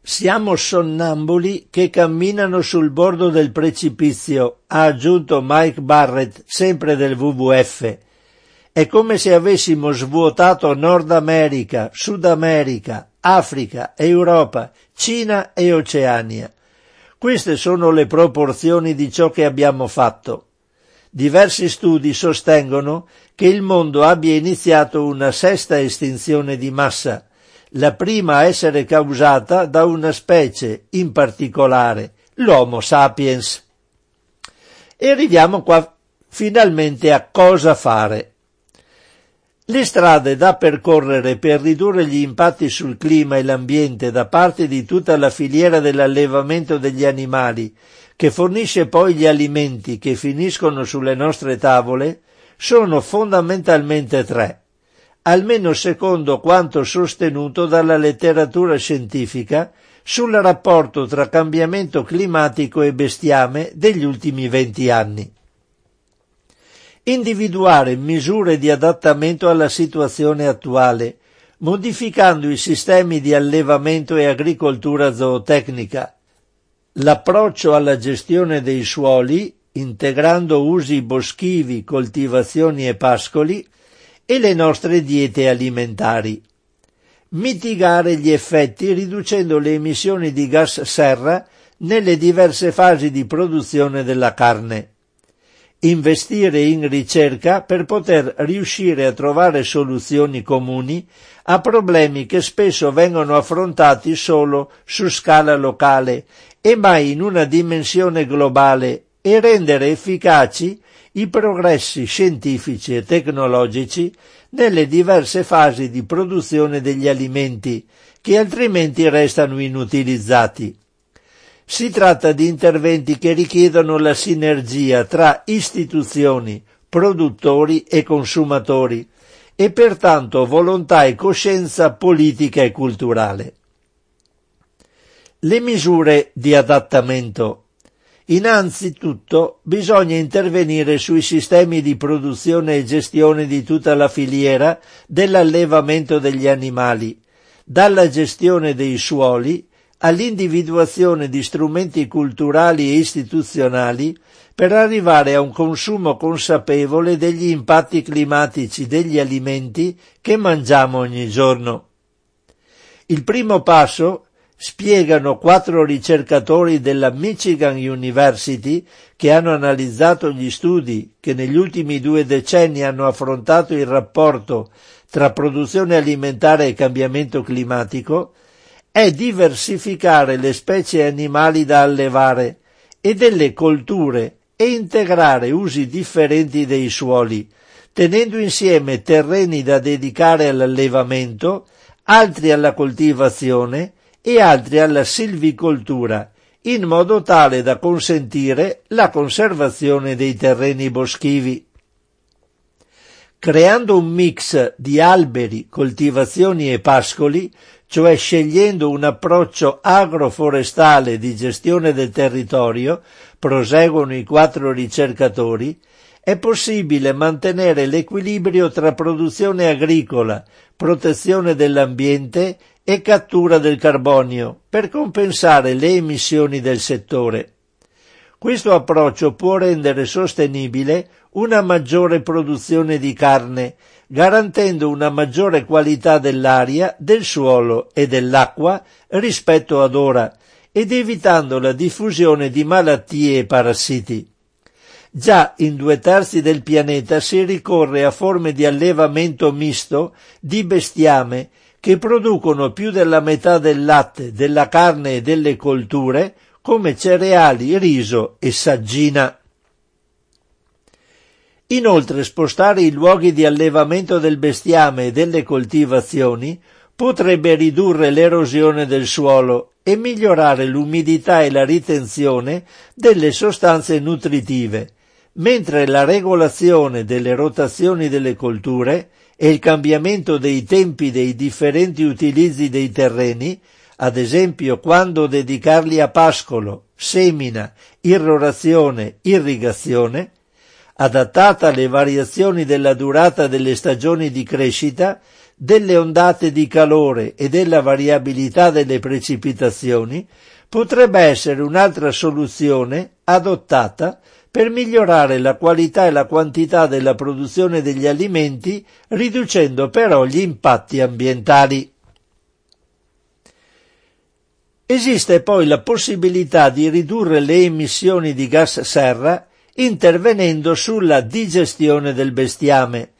Siamo sonnambuli che camminano sul bordo del precipizio, ha aggiunto Mike Barrett, sempre del WWF. È come se avessimo svuotato Nord America, Sud America, Africa, Europa, Cina e Oceania. Queste sono le proporzioni di ciò che abbiamo fatto. Diversi studi sostengono che il mondo abbia iniziato una sesta estinzione di massa, la prima a essere causata da una specie in particolare, l'Homo sapiens. E arriviamo qua finalmente a cosa fare. Le strade da percorrere per ridurre gli impatti sul clima e l'ambiente da parte di tutta la filiera dell'allevamento degli animali, che fornisce poi gli alimenti che finiscono sulle nostre tavole, sono fondamentalmente tre, almeno secondo quanto sostenuto dalla letteratura scientifica sul rapporto tra cambiamento climatico e bestiame degli ultimi venti anni. Individuare misure di adattamento alla situazione attuale, modificando i sistemi di allevamento e agricoltura zootecnica, l'approccio alla gestione dei suoli, integrando usi boschivi, coltivazioni e pascoli, e le nostre diete alimentari. Mitigare gli effetti riducendo le emissioni di gas serra nelle diverse fasi di produzione della carne investire in ricerca per poter riuscire a trovare soluzioni comuni a problemi che spesso vengono affrontati solo su scala locale e mai in una dimensione globale e rendere efficaci i progressi scientifici e tecnologici nelle diverse fasi di produzione degli alimenti che altrimenti restano inutilizzati. Si tratta di interventi che richiedono la sinergia tra istituzioni, produttori e consumatori e pertanto volontà e coscienza politica e culturale. Le misure di adattamento. Innanzitutto bisogna intervenire sui sistemi di produzione e gestione di tutta la filiera dell'allevamento degli animali, dalla gestione dei suoli all'individuazione di strumenti culturali e istituzionali per arrivare a un consumo consapevole degli impatti climatici degli alimenti che mangiamo ogni giorno. Il primo passo spiegano quattro ricercatori della Michigan University che hanno analizzato gli studi che negli ultimi due decenni hanno affrontato il rapporto tra produzione alimentare e cambiamento climatico, è diversificare le specie animali da allevare e delle colture e integrare usi differenti dei suoli, tenendo insieme terreni da dedicare all'allevamento, altri alla coltivazione e altri alla silvicoltura, in modo tale da consentire la conservazione dei terreni boschivi. Creando un mix di alberi, coltivazioni e pascoli, cioè scegliendo un approccio agroforestale di gestione del territorio, proseguono i quattro ricercatori, è possibile mantenere l'equilibrio tra produzione agricola, protezione dell'ambiente e cattura del carbonio per compensare le emissioni del settore. Questo approccio può rendere sostenibile una maggiore produzione di carne, garantendo una maggiore qualità dell'aria, del suolo e dell'acqua rispetto ad ora ed evitando la diffusione di malattie e parassiti. Già in due terzi del pianeta si ricorre a forme di allevamento misto di bestiame che producono più della metà del latte, della carne e delle colture come cereali, riso e saggina. Inoltre spostare i luoghi di allevamento del bestiame e delle coltivazioni potrebbe ridurre l'erosione del suolo e migliorare l'umidità e la ritenzione delle sostanze nutritive, mentre la regolazione delle rotazioni delle colture e il cambiamento dei tempi dei differenti utilizzi dei terreni, ad esempio quando dedicarli a pascolo, semina, irrorazione, irrigazione, adattata alle variazioni della durata delle stagioni di crescita, delle ondate di calore e della variabilità delle precipitazioni, potrebbe essere un'altra soluzione adottata per migliorare la qualità e la quantità della produzione degli alimenti, riducendo però gli impatti ambientali. Esiste poi la possibilità di ridurre le emissioni di gas serra intervenendo sulla digestione del bestiame,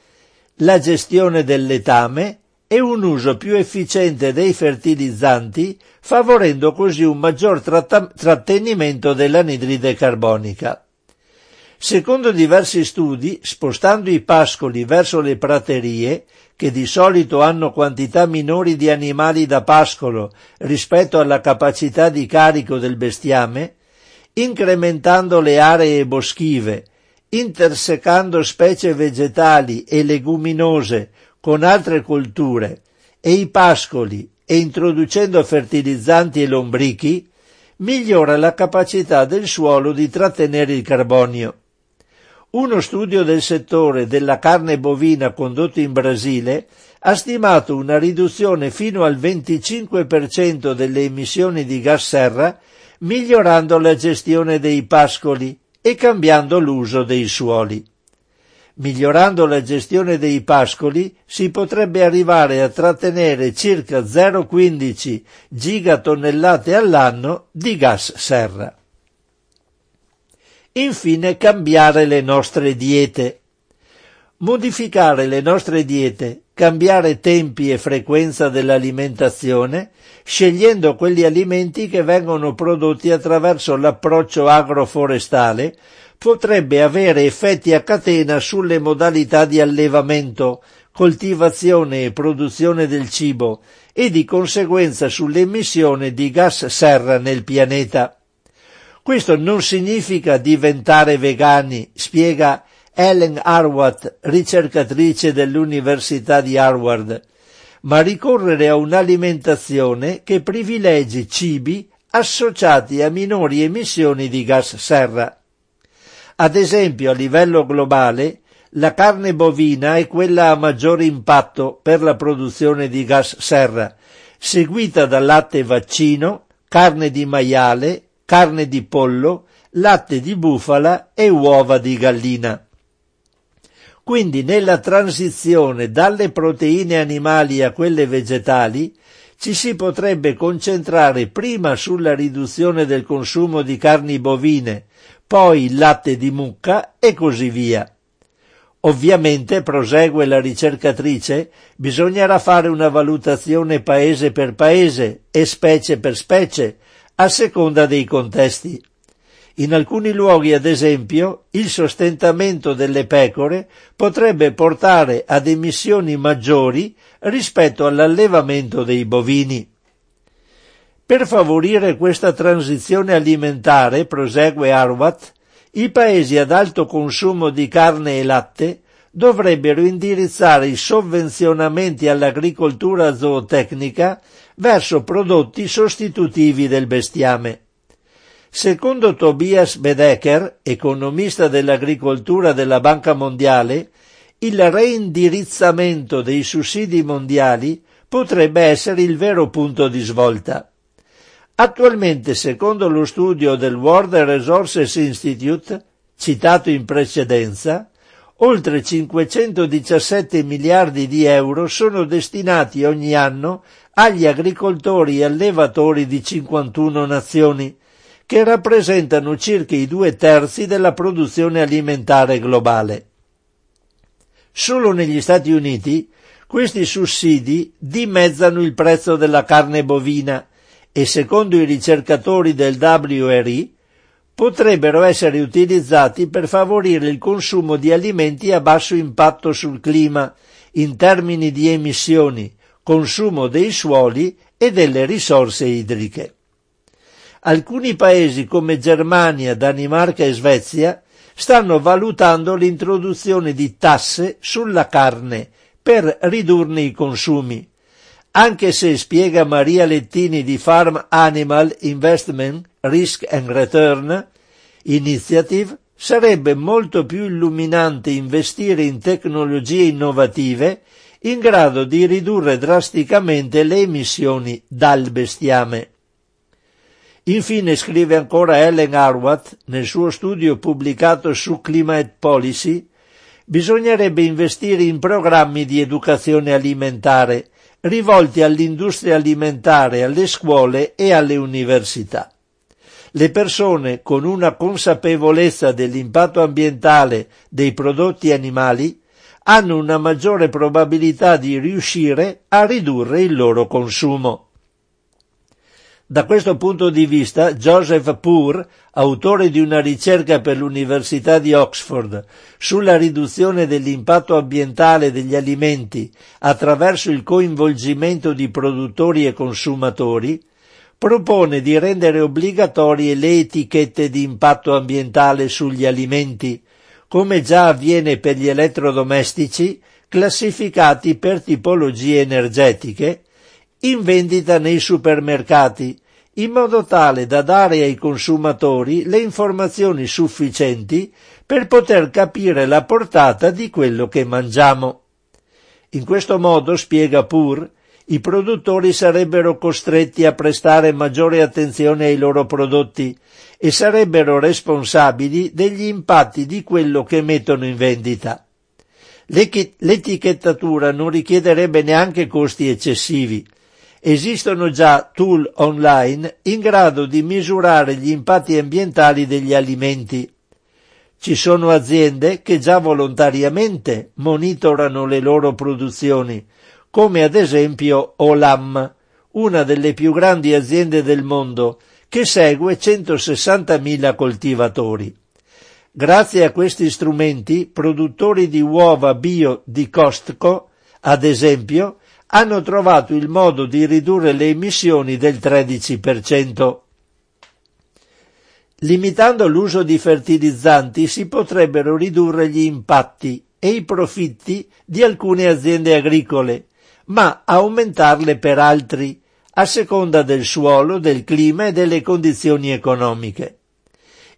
la gestione del letame e un uso più efficiente dei fertilizzanti, favorendo così un maggior tratta- trattenimento dell'anidride carbonica. Secondo diversi studi, spostando i pascoli verso le praterie, che di solito hanno quantità minori di animali da pascolo rispetto alla capacità di carico del bestiame, incrementando le aree boschive, intersecando specie vegetali e leguminose con altre colture e i pascoli e introducendo fertilizzanti e lombrichi, migliora la capacità del suolo di trattenere il carbonio. Uno studio del settore della carne bovina condotto in Brasile ha stimato una riduzione fino al 25% delle emissioni di gas serra migliorando la gestione dei pascoli e cambiando l'uso dei suoli. Migliorando la gestione dei pascoli si potrebbe arrivare a trattenere circa 0,15 gigatonnellate all'anno di gas serra. Infine cambiare le nostre diete. Modificare le nostre diete, cambiare tempi e frequenza dell'alimentazione, scegliendo quegli alimenti che vengono prodotti attraverso l'approccio agroforestale, potrebbe avere effetti a catena sulle modalità di allevamento, coltivazione e produzione del cibo e di conseguenza sull'emissione di gas serra nel pianeta. Questo non significa diventare vegani, spiega Ellen Harward, ricercatrice dell'Università di Harvard, ma ricorrere a un'alimentazione che privilegi cibi associati a minori emissioni di gas serra. Ad esempio, a livello globale, la carne bovina è quella a maggior impatto per la produzione di gas serra, seguita dal latte vaccino, carne di maiale, carne di pollo, latte di bufala e uova di gallina. Quindi nella transizione dalle proteine animali a quelle vegetali ci si potrebbe concentrare prima sulla riduzione del consumo di carni bovine, poi il latte di mucca e così via. Ovviamente, prosegue la ricercatrice, bisognerà fare una valutazione paese per paese e specie per specie, a seconda dei contesti. In alcuni luoghi, ad esempio, il sostentamento delle pecore potrebbe portare ad emissioni maggiori rispetto all'allevamento dei bovini. Per favorire questa transizione alimentare, prosegue Arwat, i paesi ad alto consumo di carne e latte dovrebbero indirizzare i sovvenzionamenti all'agricoltura zootecnica verso prodotti sostitutivi del bestiame. Secondo Tobias Bedecker, economista dell'agricoltura della Banca Mondiale, il reindirizzamento dei sussidi mondiali potrebbe essere il vero punto di svolta. Attualmente, secondo lo studio del World Resources Institute, citato in precedenza, oltre 517 miliardi di euro sono destinati ogni anno agli agricoltori e allevatori di 51 nazioni, che rappresentano circa i due terzi della produzione alimentare globale. Solo negli Stati Uniti questi sussidi dimezzano il prezzo della carne bovina e secondo i ricercatori del WRI potrebbero essere utilizzati per favorire il consumo di alimenti a basso impatto sul clima in termini di emissioni, consumo dei suoli e delle risorse idriche. Alcuni paesi come Germania, Danimarca e Svezia stanno valutando l'introduzione di tasse sulla carne per ridurne i consumi, anche se spiega Maria Lettini di Farm Animal Investment Risk and Return Initiative, sarebbe molto più illuminante investire in tecnologie innovative in grado di ridurre drasticamente le emissioni dal bestiame. Infine scrive ancora Ellen Harwath nel suo studio pubblicato su Climate Policy, bisognerebbe investire in programmi di educazione alimentare rivolti all'industria alimentare, alle scuole e alle università. Le persone con una consapevolezza dell'impatto ambientale dei prodotti animali hanno una maggiore probabilità di riuscire a ridurre il loro consumo. Da questo punto di vista, Joseph Poor, autore di una ricerca per l'Università di Oxford sulla riduzione dell'impatto ambientale degli alimenti attraverso il coinvolgimento di produttori e consumatori, propone di rendere obbligatorie le etichette di impatto ambientale sugli alimenti, come già avviene per gli elettrodomestici classificati per tipologie energetiche, in vendita nei supermercati, in modo tale da dare ai consumatori le informazioni sufficienti per poter capire la portata di quello che mangiamo. In questo modo, spiega Pur, i produttori sarebbero costretti a prestare maggiore attenzione ai loro prodotti e sarebbero responsabili degli impatti di quello che mettono in vendita. L'etichettatura non richiederebbe neanche costi eccessivi, esistono già tool online in grado di misurare gli impatti ambientali degli alimenti. Ci sono aziende che già volontariamente monitorano le loro produzioni, come ad esempio Olam, una delle più grandi aziende del mondo, che segue 160.000 coltivatori. Grazie a questi strumenti, produttori di uova bio di Costco, ad esempio, hanno trovato il modo di ridurre le emissioni del 13%. Limitando l'uso di fertilizzanti si potrebbero ridurre gli impatti e i profitti di alcune aziende agricole, ma aumentarle per altri, a seconda del suolo, del clima e delle condizioni economiche.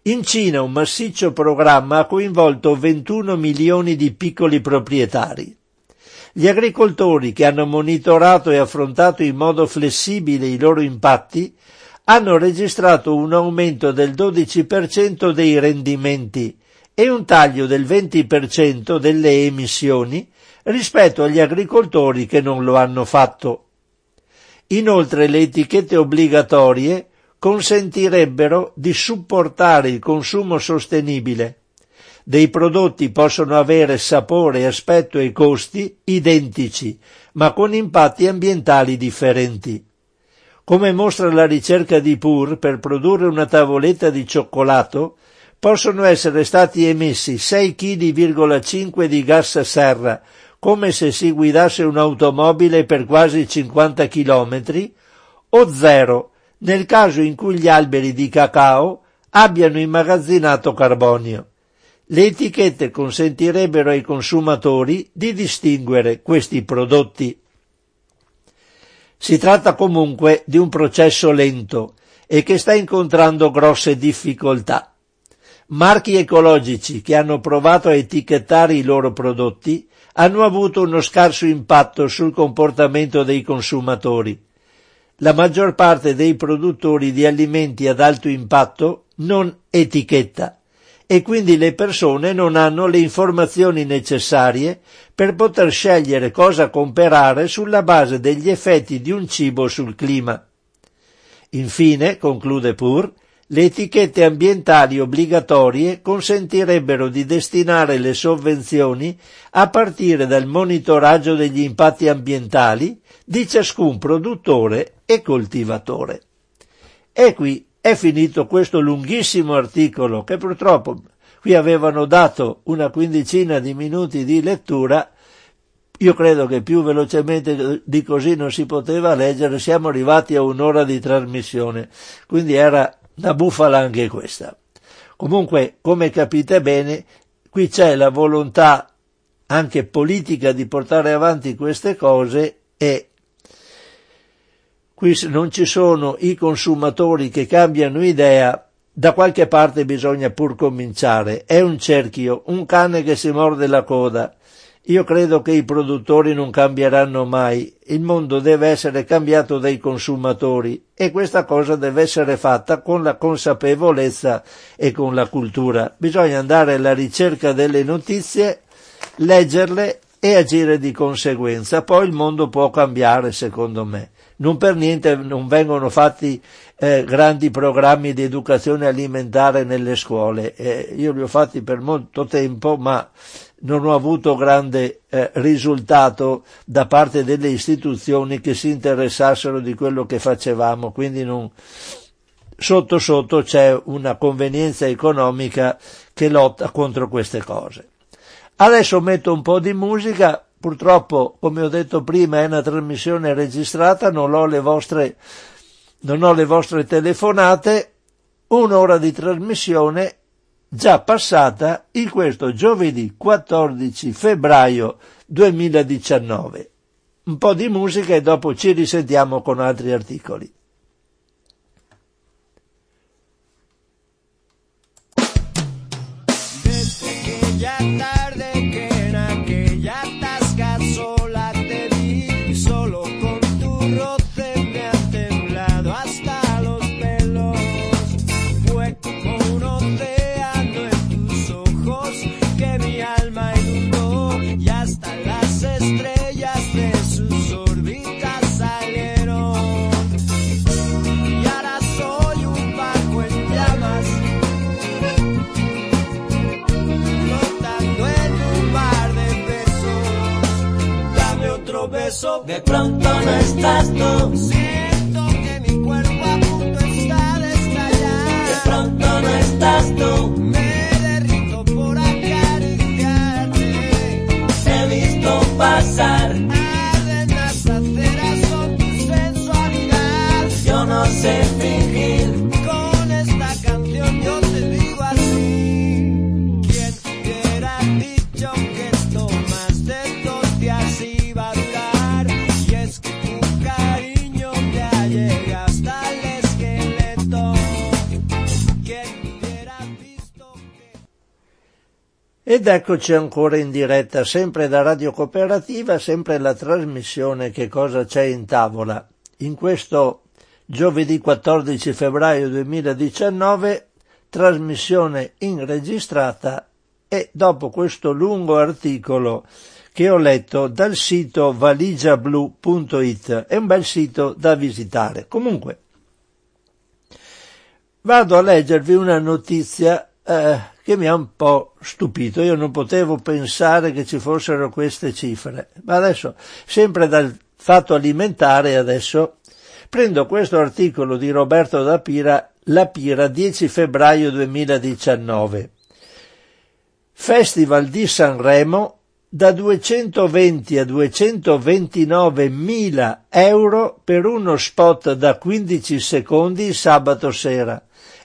In Cina un massiccio programma ha coinvolto 21 milioni di piccoli proprietari. Gli agricoltori che hanno monitorato e affrontato in modo flessibile i loro impatti hanno registrato un aumento del 12% dei rendimenti e un taglio del 20% delle emissioni rispetto agli agricoltori che non lo hanno fatto. Inoltre le etichette obbligatorie consentirebbero di supportare il consumo sostenibile dei prodotti possono avere sapore, aspetto e costi identici, ma con impatti ambientali differenti. Come mostra la ricerca di Pur, per produrre una tavoletta di cioccolato possono essere stati emessi 6,5 kg di gas serra, come se si guidasse un'automobile per quasi 50 km, o zero nel caso in cui gli alberi di cacao abbiano immagazzinato carbonio. Le etichette consentirebbero ai consumatori di distinguere questi prodotti. Si tratta comunque di un processo lento e che sta incontrando grosse difficoltà. Marchi ecologici che hanno provato a etichettare i loro prodotti hanno avuto uno scarso impatto sul comportamento dei consumatori. La maggior parte dei produttori di alimenti ad alto impatto non etichetta e quindi le persone non hanno le informazioni necessarie per poter scegliere cosa comprare sulla base degli effetti di un cibo sul clima. Infine, conclude Pur, le etichette ambientali obbligatorie consentirebbero di destinare le sovvenzioni a partire dal monitoraggio degli impatti ambientali di ciascun produttore e coltivatore. E qui è finito questo lunghissimo articolo che purtroppo qui avevano dato una quindicina di minuti di lettura io credo che più velocemente di così non si poteva leggere, siamo arrivati a un'ora di trasmissione, quindi era una bufala anche questa. Comunque, come capite bene, qui c'è la volontà anche politica di portare avanti queste cose e qui non ci sono i consumatori che cambiano idea, da qualche parte bisogna pur cominciare. È un cerchio, un cane che si morde la coda Io credo che i produttori non cambieranno mai, il mondo deve essere cambiato dai consumatori e questa cosa deve essere fatta con la consapevolezza e con la cultura. Bisogna andare alla ricerca delle notizie, leggerle e agire di conseguenza. Poi il mondo può cambiare, secondo me. Non per niente non vengono fatti eh, grandi programmi di educazione alimentare nelle scuole. Eh, io li ho fatti per molto tempo, ma non ho avuto grande eh, risultato da parte delle istituzioni che si interessassero di quello che facevamo, quindi non, sotto sotto c'è una convenienza economica che lotta contro queste cose. Adesso metto un po' di musica, purtroppo come ho detto prima è una trasmissione registrata, non ho le vostre, ho le vostre telefonate, un'ora di trasmissione già passata in questo giovedì 14 febbraio 2019. Un po' di musica e dopo ci risentiamo con altri articoli. De pronto no estás tú. Siento que mi cuerpo a punto está de estallar. De pronto no estás tú. Ed eccoci ancora in diretta, sempre da Radio Cooperativa, sempre la trasmissione Che cosa c'è in tavola. In questo giovedì 14 febbraio 2019, trasmissione inregistrata e dopo questo lungo articolo che ho letto dal sito valigiablu.it, è un bel sito da visitare. Comunque, vado a leggervi una notizia eh, che mi ha un po' stupito. Io non potevo pensare che ci fossero queste cifre. Ma adesso, sempre dal fatto alimentare, adesso prendo questo articolo di Roberto da Pira, La Pira, 10 febbraio 2019. Festival di Sanremo da 220 a 229 mila euro per uno spot da 15 secondi sabato sera.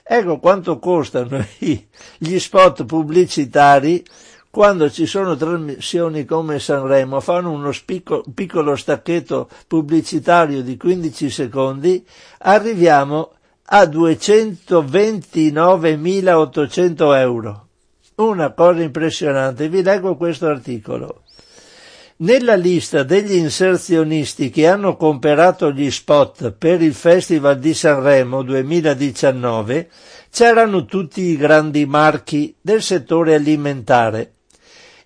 Ecco quanto costano gli spot pubblicitari quando ci sono trasmissioni come Sanremo, fanno uno spicco, piccolo stacchetto pubblicitario di 15 secondi, arriviamo a 229.800 euro. Una cosa impressionante, vi leggo questo articolo. Nella lista degli inserzionisti che hanno comperato gli spot per il Festival di Sanremo 2019 c'erano tutti i grandi marchi del settore alimentare.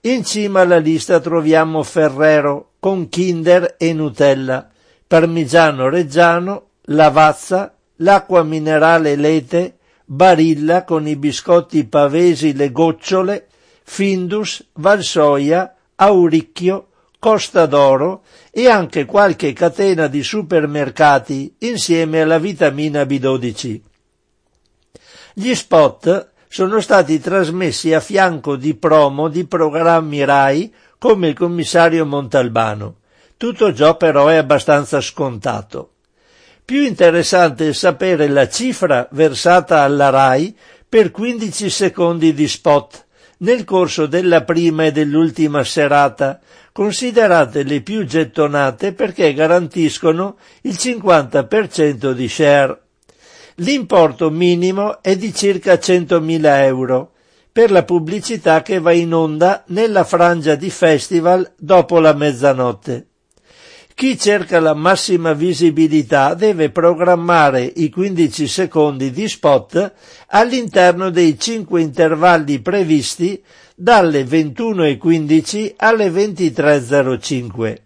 In cima alla lista troviamo Ferrero con Kinder e Nutella, Parmigiano Reggiano, Lavazza, l'acqua minerale Lete, Barilla con i biscotti pavesi Le Gocciole, Findus, Valsoia, Auricchio, Costa d'Oro e anche qualche catena di supermercati insieme alla vitamina B12. Gli spot sono stati trasmessi a fianco di promo di programmi RAI come il commissario Montalbano. Tutto ciò però è abbastanza scontato. Più interessante è sapere la cifra versata alla RAI per 15 secondi di spot nel corso della prima e dell'ultima serata, considerate le più gettonate perché garantiscono il 50% di share. L'importo minimo è di circa 100.000 euro. per la pubblicità che va in onda nella frangia di festival dopo la mezzanotte. Chi cerca la massima visibilità deve programmare i 15 secondi di spot all'interno dei 5 intervalli previsti dalle 21.15 alle 23.05.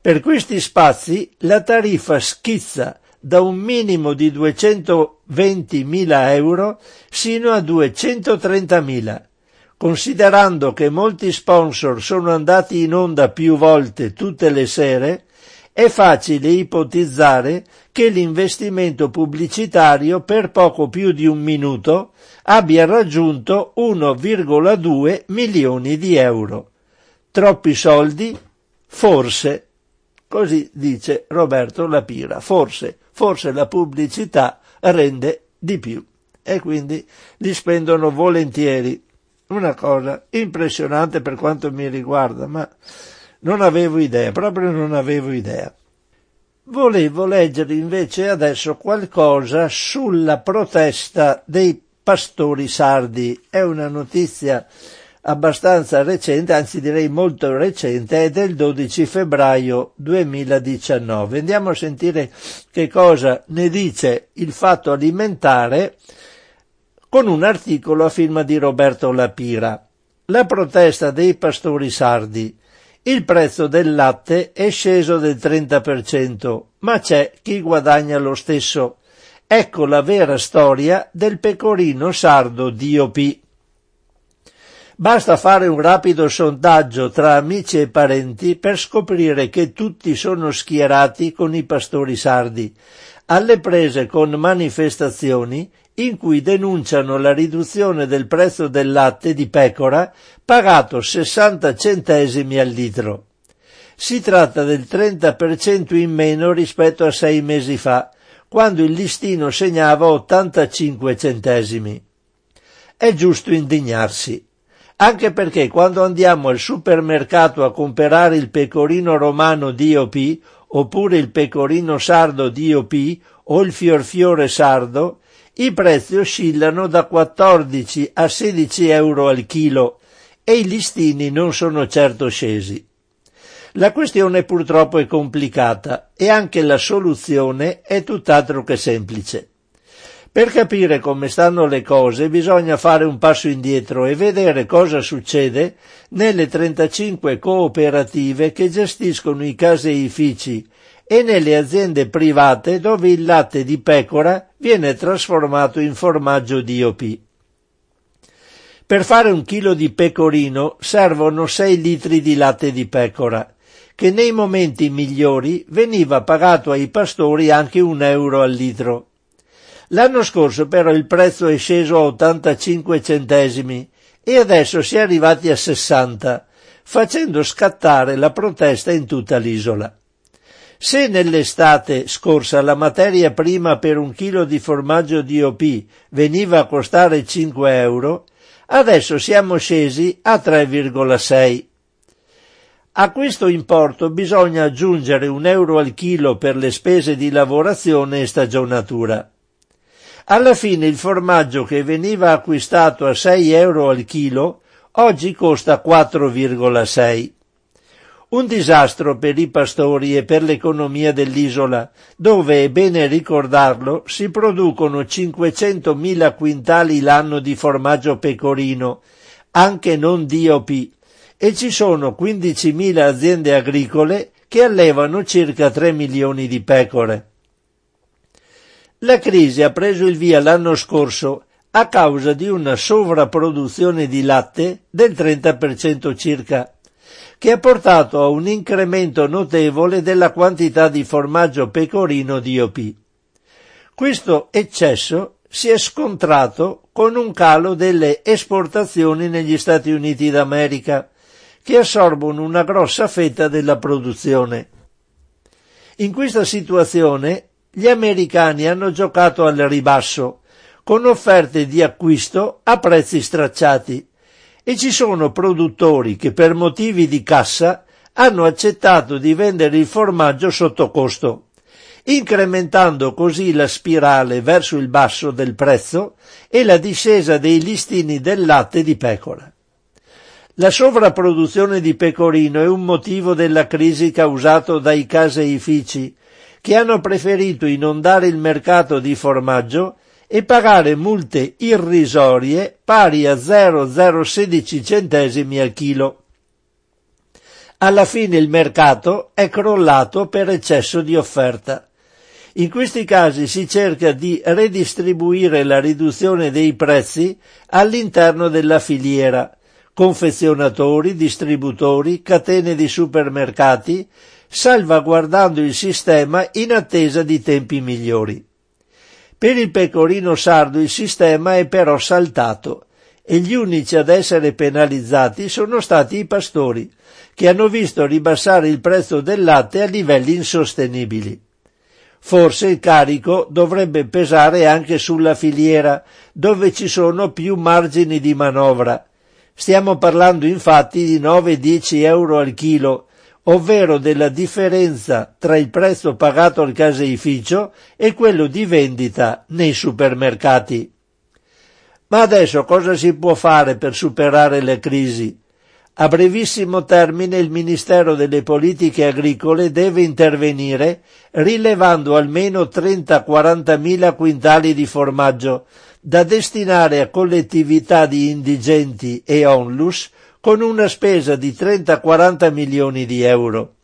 Per questi spazi la tariffa schizza da un minimo di 220.000 euro sino a 230.000. Considerando che molti sponsor sono andati in onda più volte tutte le sere, è facile ipotizzare che l'investimento pubblicitario per poco più di un minuto abbia raggiunto 1,2 milioni di euro. Troppi soldi? Forse. Così dice Roberto Lapira. Forse, forse la pubblicità rende di più e quindi li spendono volentieri. Una cosa impressionante per quanto mi riguarda, ma non avevo idea, proprio non avevo idea. Volevo leggere invece adesso qualcosa sulla protesta dei pastori sardi. È una notizia abbastanza recente, anzi direi molto recente, è del 12 febbraio 2019. Andiamo a sentire che cosa ne dice il fatto alimentare con un articolo a firma di Roberto Lapira. La protesta dei pastori sardi. Il prezzo del latte è sceso del 30%, ma c'è chi guadagna lo stesso. Ecco la vera storia del pecorino sardo DOP. Basta fare un rapido sondaggio tra amici e parenti per scoprire che tutti sono schierati con i pastori sardi, alle prese con manifestazioni in cui denunciano la riduzione del prezzo del latte di pecora pagato 60 centesimi al litro. Si tratta del 30% in meno rispetto a sei mesi fa, quando il listino segnava 85 centesimi. È giusto indignarsi anche perché quando andiamo al supermercato a comprare il pecorino romano DOP oppure il pecorino sardo DOP o il fiorfiore sardo, i prezzi oscillano da 14 a 16 euro al chilo e i listini non sono certo scesi. La questione purtroppo è complicata e anche la soluzione è tutt'altro che semplice. Per capire come stanno le cose bisogna fare un passo indietro e vedere cosa succede nelle 35 cooperative che gestiscono i caseifici e nelle aziende private dove il latte di pecora viene trasformato in formaggio DOP. Per fare un chilo di pecorino servono 6 litri di latte di pecora, che nei momenti migliori veniva pagato ai pastori anche un euro al litro. L'anno scorso però il prezzo è sceso a 85 centesimi e adesso si è arrivati a 60, facendo scattare la protesta in tutta l'isola. Se nell'estate scorsa la materia prima per un chilo di formaggio DOP veniva a costare 5 euro, adesso siamo scesi a 3,6. A questo importo bisogna aggiungere un euro al chilo per le spese di lavorazione e stagionatura. Alla fine il formaggio che veniva acquistato a 6 euro al chilo oggi costa 4,6. Un disastro per i pastori e per l'economia dell'isola, dove, è bene ricordarlo, si producono 500.000 quintali l'anno di formaggio pecorino, anche non DOP, e ci sono 15.000 aziende agricole che allevano circa 3 milioni di pecore. La crisi ha preso il via l'anno scorso a causa di una sovrapproduzione di latte del 30% circa, che ha portato a un incremento notevole della quantità di formaggio pecorino DOP. Questo eccesso si è scontrato con un calo delle esportazioni negli Stati Uniti d'America, che assorbono una grossa fetta della produzione. In questa situazione gli americani hanno giocato al ribasso, con offerte di acquisto a prezzi stracciati, e ci sono produttori che per motivi di cassa hanno accettato di vendere il formaggio sotto costo. incrementando così la spirale verso il basso del prezzo e la discesa dei listini del latte di pecora. La sovrapproduzione di pecorino è un motivo della crisi causato dai caseifici, che hanno preferito inondare il mercato di formaggio e pagare multe irrisorie pari a 0,016 centesimi al chilo. Alla fine il mercato è crollato per eccesso di offerta. In questi casi si cerca di redistribuire la riduzione dei prezzi all'interno della filiera, confezionatori, distributori, catene di supermercati, salvaguardando il sistema in attesa di tempi migliori. Per il pecorino sardo il sistema è però saltato e gli unici ad essere penalizzati sono stati i pastori, che hanno visto ribassare il prezzo del latte a livelli insostenibili. Forse il carico dovrebbe pesare anche sulla filiera, dove ci sono più margini di manovra, Stiamo parlando infatti di 9-10 euro al chilo, ovvero della differenza tra il prezzo pagato al caseificio e quello di vendita nei supermercati. Ma adesso cosa si può fare per superare le crisi? A brevissimo termine il Ministero delle Politiche Agricole deve intervenire rilevando almeno 30-40 mila quintali di formaggio da destinare a collettività di indigenti e onlus con una spesa di 30-40 milioni di euro.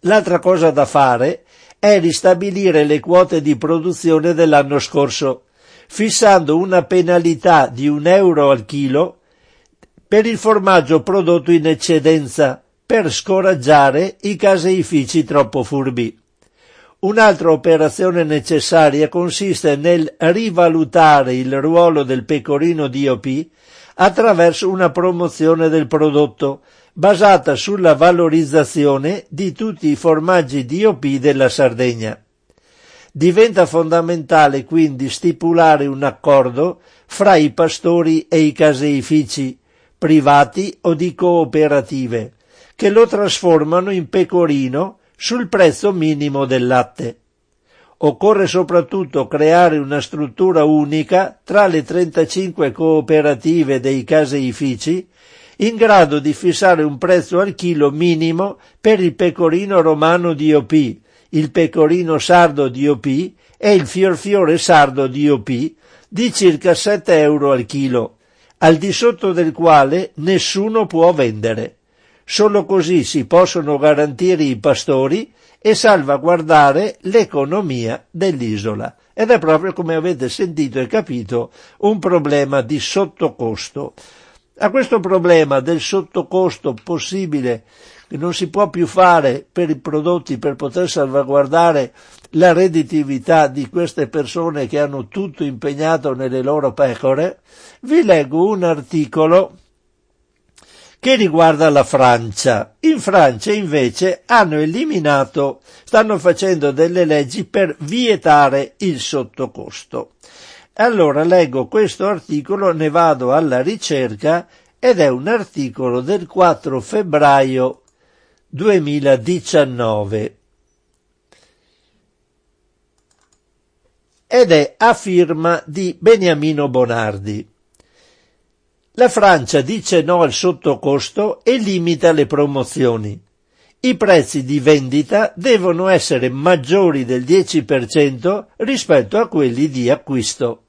L'altra cosa da fare è ristabilire le quote di produzione dell'anno scorso, fissando una penalità di un euro al chilo per il formaggio prodotto in eccedenza per scoraggiare i caseifici troppo furbi. Un'altra operazione necessaria consiste nel rivalutare il ruolo del pecorino DOP attraverso una promozione del prodotto basata sulla valorizzazione di tutti i formaggi DOP della Sardegna. Diventa fondamentale quindi stipulare un accordo fra i pastori e i caseifici, privati o di cooperative, che lo trasformano in pecorino sul prezzo minimo del latte. Occorre soprattutto creare una struttura unica tra le 35 cooperative dei caseifici in grado di fissare un prezzo al chilo minimo per il pecorino romano DOP, il pecorino sardo DOP e il fiorfiore sardo DOP di circa 7 euro al chilo, al di sotto del quale nessuno può vendere. Solo così si possono garantire i pastori e salvaguardare l'economia dell'isola. Ed è proprio come avete sentito e capito un problema di sottocosto. A questo problema del sottocosto possibile che non si può più fare per i prodotti per poter salvaguardare la redditività di queste persone che hanno tutto impegnato nelle loro pecore, vi leggo un articolo che riguarda la Francia. In Francia invece hanno eliminato, stanno facendo delle leggi per vietare il sottocosto. Allora leggo questo articolo, ne vado alla ricerca ed è un articolo del 4 febbraio 2019. Ed è a firma di Beniamino Bonardi. La Francia dice no al sottocosto e limita le promozioni. I prezzi di vendita devono essere maggiori del 10% rispetto a quelli di acquisto.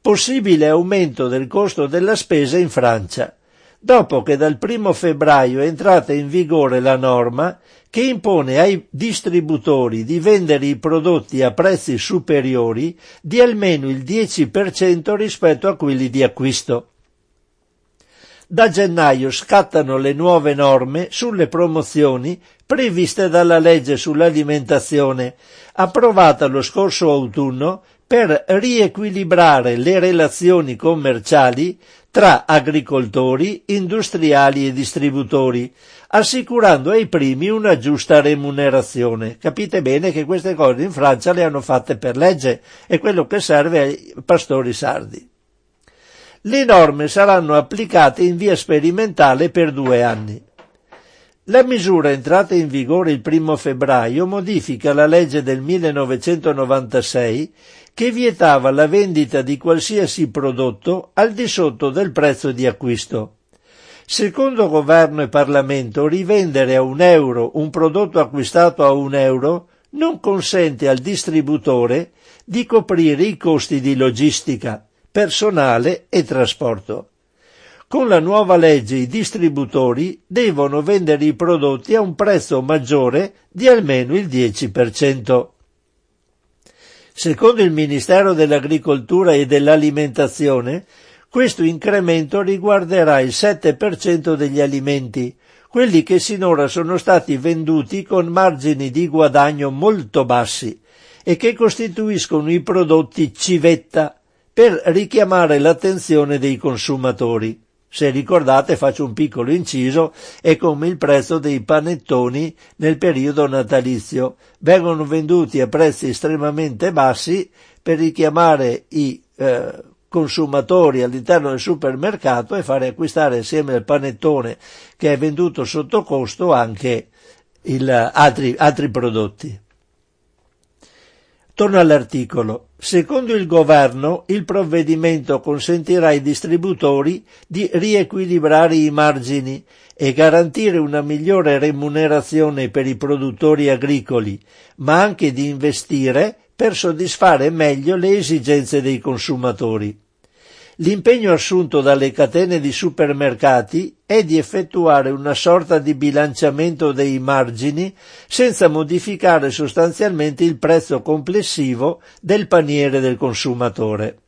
Possibile aumento del costo della spesa in Francia, dopo che dal 1 febbraio è entrata in vigore la norma che impone ai distributori di vendere i prodotti a prezzi superiori di almeno il 10% rispetto a quelli di acquisto. Da gennaio scattano le nuove norme sulle promozioni previste dalla legge sull'alimentazione, approvata lo scorso autunno per riequilibrare le relazioni commerciali tra agricoltori, industriali e distributori, assicurando ai primi una giusta remunerazione. Capite bene che queste cose in Francia le hanno fatte per legge, è quello che serve ai pastori sardi. Le norme saranno applicate in via sperimentale per due anni. La misura entrata in vigore il primo febbraio modifica la legge del 1996 che vietava la vendita di qualsiasi prodotto al di sotto del prezzo di acquisto. Secondo governo e Parlamento, rivendere a un euro un prodotto acquistato a un euro non consente al distributore di coprire i costi di logistica, personale e trasporto. Con la nuova legge i distributori devono vendere i prodotti a un prezzo maggiore di almeno il 10%. Secondo il Ministero dell'Agricoltura e dell'Alimentazione, questo incremento riguarderà il 7% degli alimenti, quelli che sinora sono stati venduti con margini di guadagno molto bassi e che costituiscono i prodotti civetta per richiamare l'attenzione dei consumatori. Se ricordate, faccio un piccolo inciso, è come il prezzo dei panettoni nel periodo natalizio. Vengono venduti a prezzi estremamente bassi per richiamare i eh, consumatori all'interno del supermercato e fare acquistare insieme al panettone che è venduto sotto costo anche il, altri, altri prodotti. Torno all'articolo. Secondo il governo, il provvedimento consentirà ai distributori di riequilibrare i margini e garantire una migliore remunerazione per i produttori agricoli, ma anche di investire per soddisfare meglio le esigenze dei consumatori. L'impegno assunto dalle catene di supermercati è di effettuare una sorta di bilanciamento dei margini senza modificare sostanzialmente il prezzo complessivo del paniere del consumatore.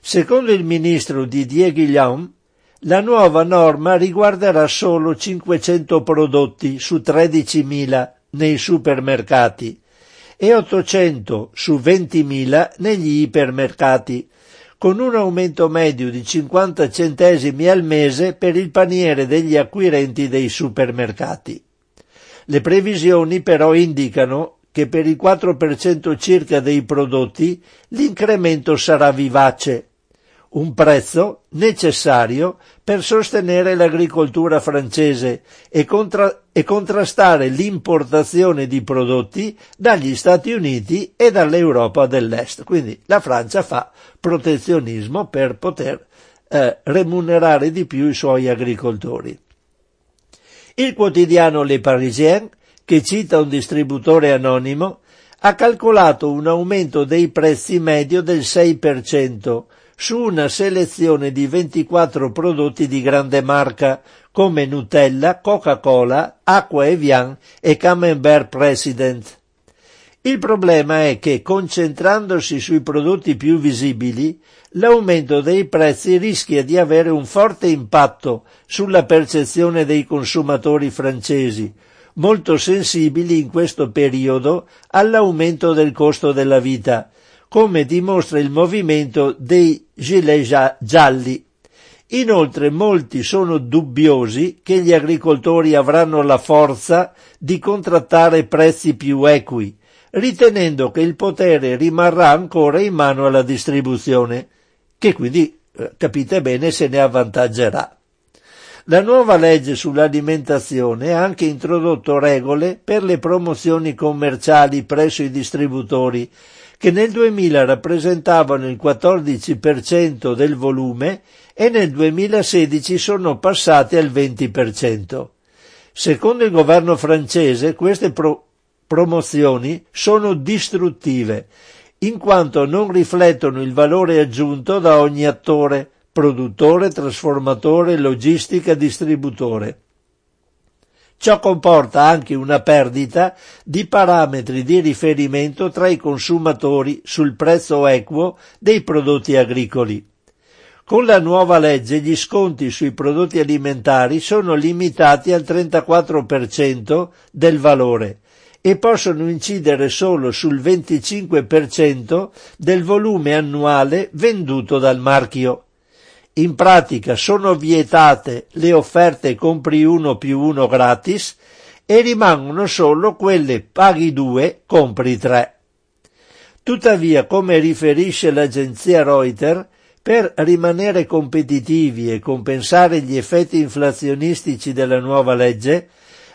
Secondo il ministro Didier Guillaume, la nuova norma riguarderà solo 500 prodotti su 13.000 nei supermercati e 800 su 20.000 negli ipermercati, con un aumento medio di 50 centesimi al mese per il paniere degli acquirenti dei supermercati. Le previsioni però indicano che per il 4% circa dei prodotti l'incremento sarà vivace, un prezzo necessario per sostenere l'agricoltura francese e, contra- e, contrastare l'importazione di prodotti dagli Stati Uniti e dall'Europa dell'Est. Quindi la Francia fa protezionismo per poter eh, remunerare di più i suoi agricoltori. Il quotidiano Le Parisien, che cita un distributore anonimo, ha calcolato un aumento dei prezzi medio del 6%, su una selezione di 24 prodotti di grande marca come Nutella, Coca-Cola, Acqua Evian e Camembert President. Il problema è che, concentrandosi sui prodotti più visibili, l'aumento dei prezzi rischia di avere un forte impatto sulla percezione dei consumatori francesi, molto sensibili in questo periodo all'aumento del costo della vita, come dimostra il movimento dei gilet gialli. Inoltre molti sono dubbiosi che gli agricoltori avranno la forza di contrattare prezzi più equi, ritenendo che il potere rimarrà ancora in mano alla distribuzione, che quindi, eh, capite bene, se ne avvantaggerà. La nuova legge sull'alimentazione ha anche introdotto regole per le promozioni commerciali presso i distributori che nel 2000 rappresentavano il 14% del volume e nel 2016 sono passati al 20%. Secondo il governo francese queste pro- promozioni sono distruttive, in quanto non riflettono il valore aggiunto da ogni attore, produttore, trasformatore, logistica, distributore. Ciò comporta anche una perdita di parametri di riferimento tra i consumatori sul prezzo equo dei prodotti agricoli. Con la nuova legge gli sconti sui prodotti alimentari sono limitati al 34% del valore e possono incidere solo sul 25% del volume annuale venduto dal marchio. In pratica sono vietate le offerte compri uno più uno gratis e rimangono solo quelle paghi due, compri tre. Tuttavia, come riferisce l'agenzia Reuters, per rimanere competitivi e compensare gli effetti inflazionistici della nuova legge,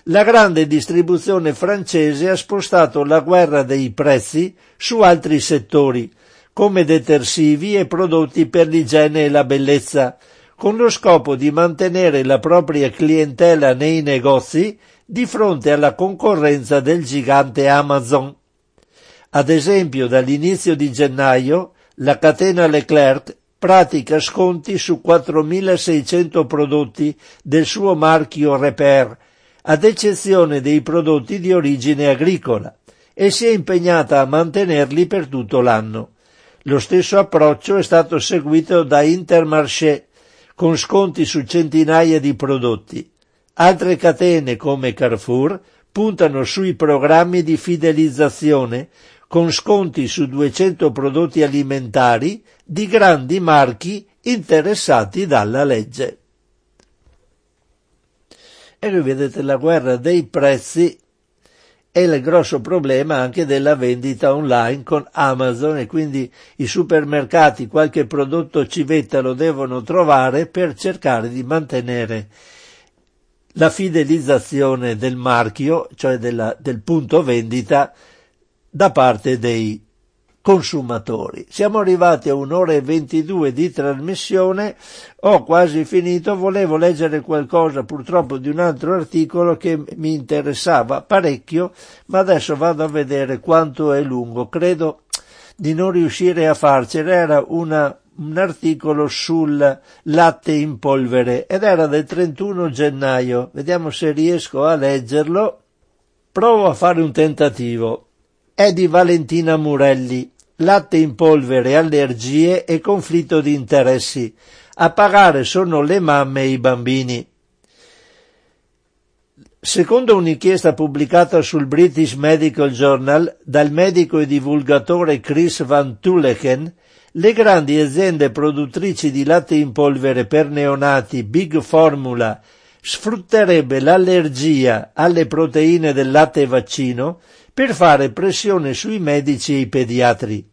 la grande distribuzione francese ha spostato la guerra dei prezzi su altri settori, come detersivi e prodotti per l'igiene e la bellezza, con lo scopo di mantenere la propria clientela nei negozi di fronte alla concorrenza del gigante Amazon. Ad esempio, dall'inizio di gennaio, la catena Leclerc pratica sconti su 4.600 prodotti del suo marchio Repair, ad eccezione dei prodotti di origine agricola, e si è impegnata a mantenerli per tutto l'anno. Lo stesso approccio è stato seguito da Intermarché, con sconti su centinaia di prodotti. Altre catene come Carrefour puntano sui programmi di fidelizzazione con sconti su 200 prodotti alimentari di grandi marchi interessati dalla legge. E qui vedete la guerra dei prezzi è il grosso problema anche della vendita online con Amazon e quindi i supermercati qualche prodotto civetta lo devono trovare per cercare di mantenere la fidelizzazione del marchio, cioè della, del punto vendita, da parte dei consumatori. Siamo arrivati a un'ora e ventidue di trasmissione, ho quasi finito, volevo leggere qualcosa purtroppo di un altro articolo che mi interessava parecchio, ma adesso vado a vedere quanto è lungo. Credo di non riuscire a farcela, era una, un articolo sul latte in polvere ed era del 31 gennaio. Vediamo se riesco a leggerlo. Provo a fare un tentativo. È di Valentina Murelli latte in polvere, allergie e conflitto di interessi. A pagare sono le mamme e i bambini. Secondo un'inchiesta pubblicata sul British Medical Journal dal medico e divulgatore Chris Van Tulleken, le grandi aziende produttrici di latte in polvere per neonati Big Formula sfrutterebbe l'allergia alle proteine del latte vaccino per fare pressione sui medici e i pediatri.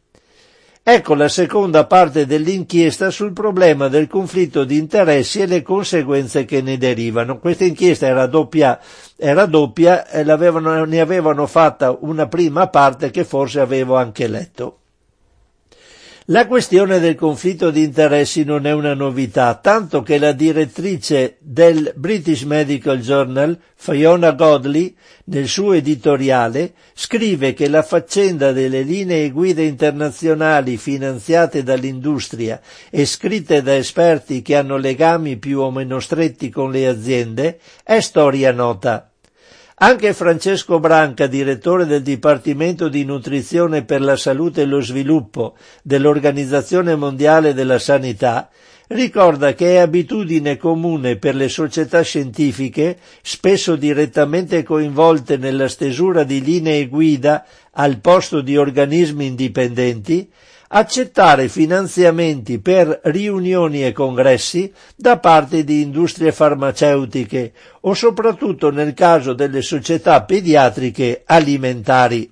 Ecco la seconda parte dell'inchiesta sul problema del conflitto di interessi e le conseguenze che ne derivano. Questa inchiesta era doppia, era doppia e ne avevano fatta una prima parte che forse avevo anche letto. La questione del conflitto di interessi non è una novità, tanto che la direttrice del British Medical Journal, Fiona Godley, nel suo editoriale, scrive che la faccenda delle linee guida internazionali finanziate dall'industria e scritte da esperti che hanno legami più o meno stretti con le aziende è storia nota. Anche Francesco Branca, direttore del Dipartimento di Nutrizione per la Salute e lo Sviluppo dell'Organizzazione Mondiale della Sanità, ricorda che è abitudine comune per le società scientifiche, spesso direttamente coinvolte nella stesura di linee guida al posto di organismi indipendenti, accettare finanziamenti per riunioni e congressi da parte di industrie farmaceutiche o soprattutto nel caso delle società pediatriche alimentari.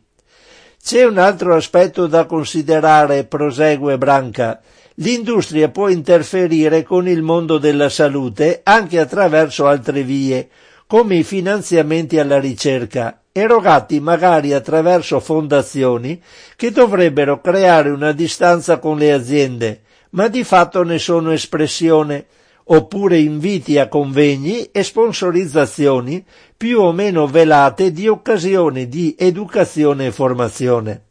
C'è un altro aspetto da considerare, prosegue Branca. L'industria può interferire con il mondo della salute anche attraverso altre vie, come i finanziamenti alla ricerca, erogati magari attraverso fondazioni che dovrebbero creare una distanza con le aziende, ma di fatto ne sono espressione, oppure inviti a convegni e sponsorizzazioni più o meno velate di occasioni di educazione e formazione.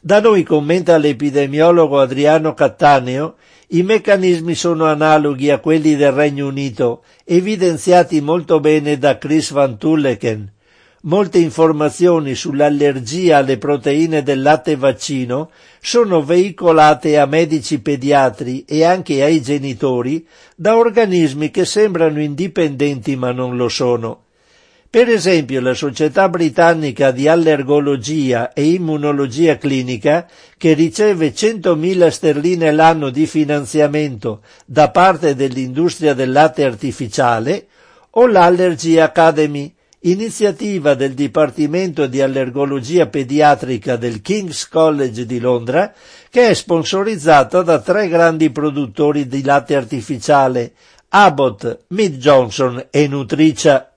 Da noi commenta l'epidemiologo Adriano Cattaneo, i meccanismi sono analoghi a quelli del Regno Unito, evidenziati molto bene da Chris Van Tulleken. Molte informazioni sull'allergia alle proteine del latte vaccino sono veicolate a medici pediatri e anche ai genitori da organismi che sembrano indipendenti ma non lo sono. Per esempio la Società Britannica di Allergologia e Immunologia Clinica, che riceve 100.000 sterline l'anno di finanziamento da parte dell'industria del latte artificiale, o l'Allergy Academy, iniziativa del Dipartimento di Allergologia Pediatrica del King's College di Londra, che è sponsorizzata da tre grandi produttori di latte artificiale, Abbott, Mid Johnson e Nutricia.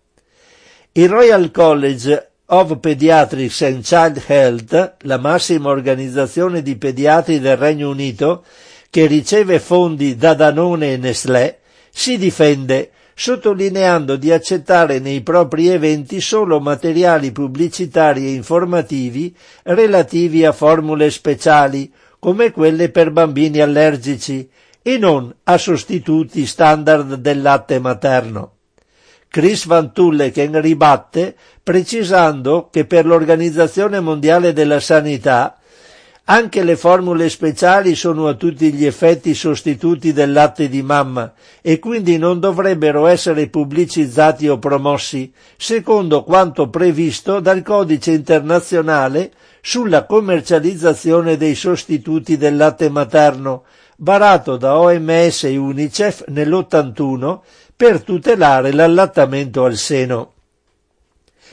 Il Royal College of Pediatrics and Child Health, la massima organizzazione di pediatri del Regno Unito, che riceve fondi da Danone e Nestlé, si difende sottolineando di accettare nei propri eventi solo materiali pubblicitari e informativi relativi a formule speciali, come quelle per bambini allergici, e non a sostituti standard del latte materno. Chris Van Tulleken ribatte precisando che per l'Organizzazione Mondiale della Sanità anche le formule speciali sono a tutti gli effetti sostituti del latte di mamma e quindi non dovrebbero essere pubblicizzati o promossi, secondo quanto previsto dal Codice internazionale sulla commercializzazione dei sostituti del latte materno, varato da OMS e UNICEF nell'81 per tutelare l'allattamento al seno.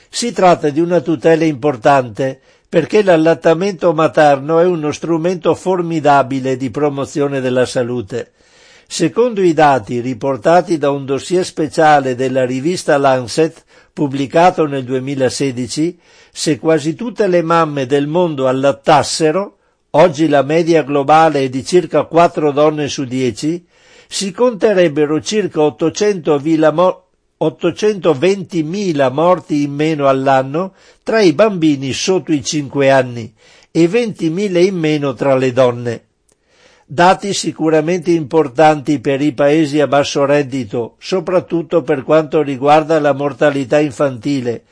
Si tratta di una tutela importante perché l'allattamento materno è uno strumento formidabile di promozione della salute. Secondo i dati riportati da un dossier speciale della rivista Lancet, pubblicato nel 2016, se quasi tutte le mamme del mondo allattassero, oggi la media globale è di circa 4 donne su 10, si conterebbero circa 800.000 morti 820.000 morti in meno all'anno tra i bambini sotto i 5 anni e 20.000 in meno tra le donne. Dati sicuramente importanti per i paesi a basso reddito, soprattutto per quanto riguarda la mortalità infantile,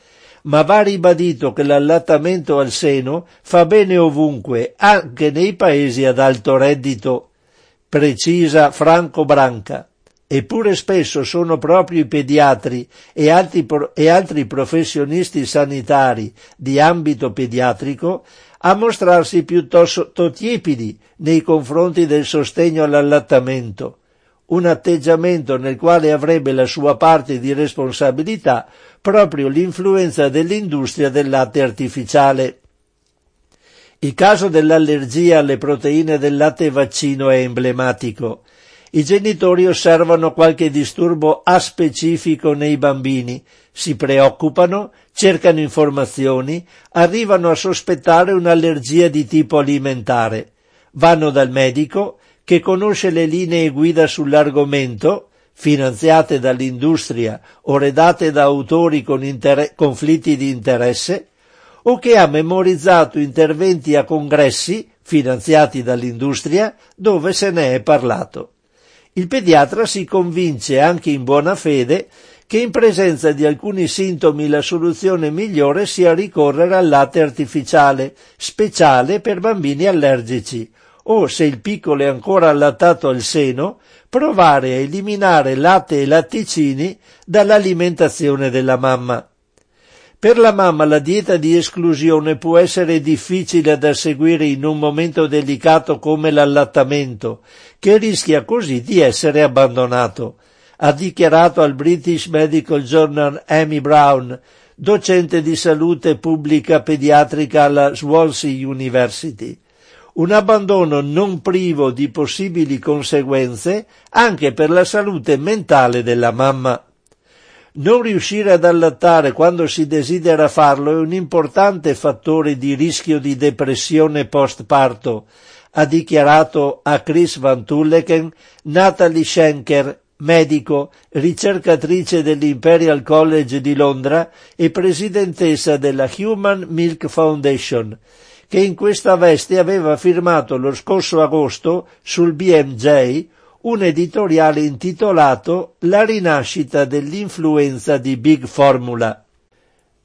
ma va ribadito che l'allattamento al seno fa bene ovunque, anche nei paesi ad alto reddito, precisa Franco Branca. Eppure spesso sono proprio i pediatri e altri, e altri professionisti sanitari di ambito pediatrico a mostrarsi piuttosto tiepidi nei confronti del sostegno all'allattamento, un atteggiamento nel quale avrebbe la sua parte di responsabilità proprio l'influenza dell'industria del latte artificiale. Il caso dell'allergia alle proteine del latte vaccino è emblematico. I genitori osservano qualche disturbo aspecifico nei bambini, si preoccupano, cercano informazioni, arrivano a sospettare un'allergia di tipo alimentare. Vanno dal medico, che conosce le linee guida sull'argomento, finanziate dall'industria o redate da autori con inter- conflitti di interesse, o che ha memorizzato interventi a congressi, finanziati dall'industria, dove se ne è parlato il pediatra si convince anche in buona fede che in presenza di alcuni sintomi la soluzione migliore sia ricorrere al latte artificiale, speciale per bambini allergici, o se il piccolo è ancora allattato al seno, provare a eliminare latte e latticini dall'alimentazione della mamma. Per la mamma la dieta di esclusione può essere difficile da seguire in un momento delicato come l'allattamento, che rischia così di essere abbandonato, ha dichiarato al British Medical Journal Amy Brown, docente di salute pubblica pediatrica alla Swansea University. Un abbandono non privo di possibili conseguenze anche per la salute mentale della mamma. Non riuscire ad allattare quando si desidera farlo è un importante fattore di rischio di depressione postparto, ha dichiarato a Chris Van Tulleken Natalie Schenker, medico, ricercatrice dell'Imperial College di Londra e presidentessa della Human Milk Foundation, che in questa veste aveva firmato lo scorso agosto sul BMJ un editoriale intitolato La rinascita dell'influenza di Big Formula,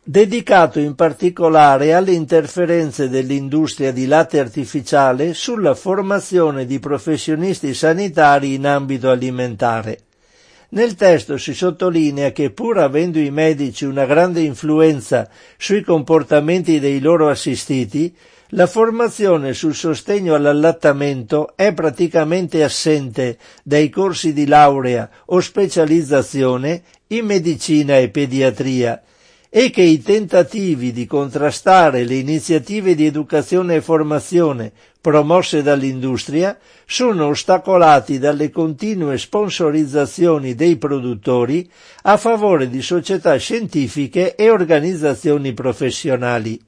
dedicato in particolare alle interferenze dell'industria di latte artificiale sulla formazione di professionisti sanitari in ambito alimentare. Nel testo si sottolinea che pur avendo i medici una grande influenza sui comportamenti dei loro assistiti, la formazione sul sostegno all'allattamento è praticamente assente dai corsi di laurea o specializzazione in medicina e pediatria e che i tentativi di contrastare le iniziative di educazione e formazione promosse dall'industria sono ostacolati dalle continue sponsorizzazioni dei produttori a favore di società scientifiche e organizzazioni professionali.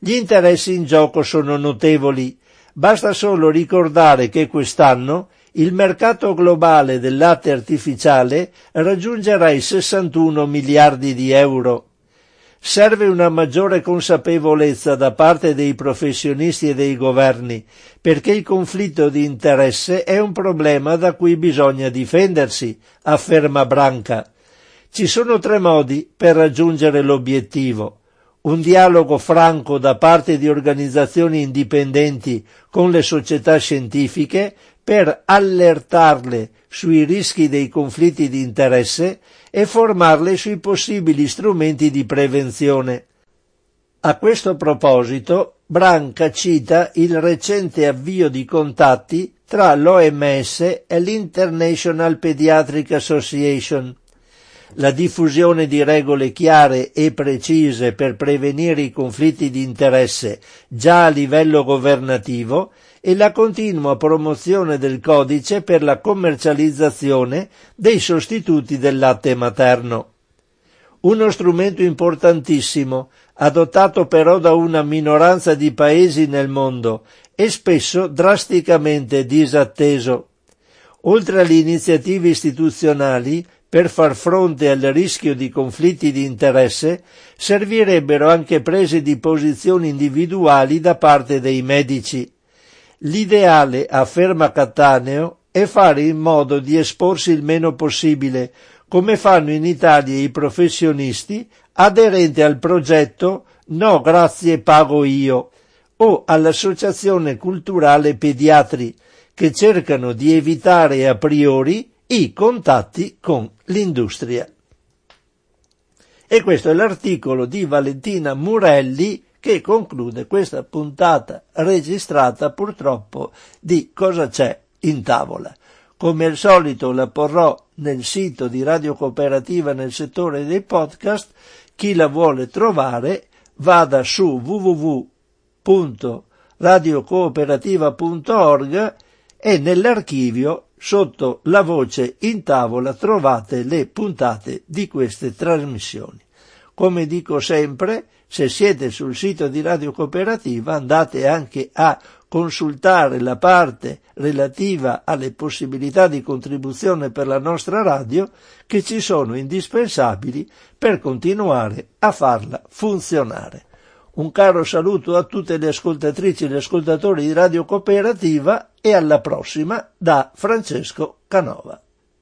Gli interessi in gioco sono notevoli. Basta solo ricordare che quest'anno il mercato globale del latte artificiale raggiungerà i 61 miliardi di euro. Serve una maggiore consapevolezza da parte dei professionisti e dei governi, perché il conflitto di interesse è un problema da cui bisogna difendersi, afferma Branca. Ci sono tre modi per raggiungere l'obiettivo un dialogo franco da parte di organizzazioni indipendenti con le società scientifiche per allertarle sui rischi dei conflitti di interesse e formarle sui possibili strumenti di prevenzione. A questo proposito, Branca cita il recente avvio di contatti tra l'OMS e l'International Pediatric Association, la diffusione di regole chiare e precise per prevenire i conflitti di interesse già a livello governativo e la continua promozione del codice per la commercializzazione dei sostituti del latte materno. Uno strumento importantissimo, adottato però da una minoranza di paesi nel mondo e spesso drasticamente disatteso. Oltre alle iniziative istituzionali, per far fronte al rischio di conflitti di interesse servirebbero anche prese di posizioni individuali da parte dei medici. L'ideale, afferma Cattaneo, è fare in modo di esporsi il meno possibile, come fanno in Italia i professionisti aderenti al progetto No grazie pago io o all'Associazione Culturale Pediatri, che cercano di evitare a priori i contatti con l'industria. E questo è l'articolo di Valentina Murelli che conclude questa puntata registrata purtroppo di Cosa c'è in tavola. Come al solito la porrò nel sito di Radio Cooperativa nel settore dei podcast. Chi la vuole trovare vada su www.radiocooperativa.org e nell'archivio sotto la voce in tavola trovate le puntate di queste trasmissioni. Come dico sempre, se siete sul sito di Radio Cooperativa andate anche a consultare la parte relativa alle possibilità di contribuzione per la nostra radio che ci sono indispensabili per continuare a farla funzionare. Un caro saluto a tutte le ascoltatrici e gli ascoltatori di Radio Cooperativa e alla prossima da Francesco Canova.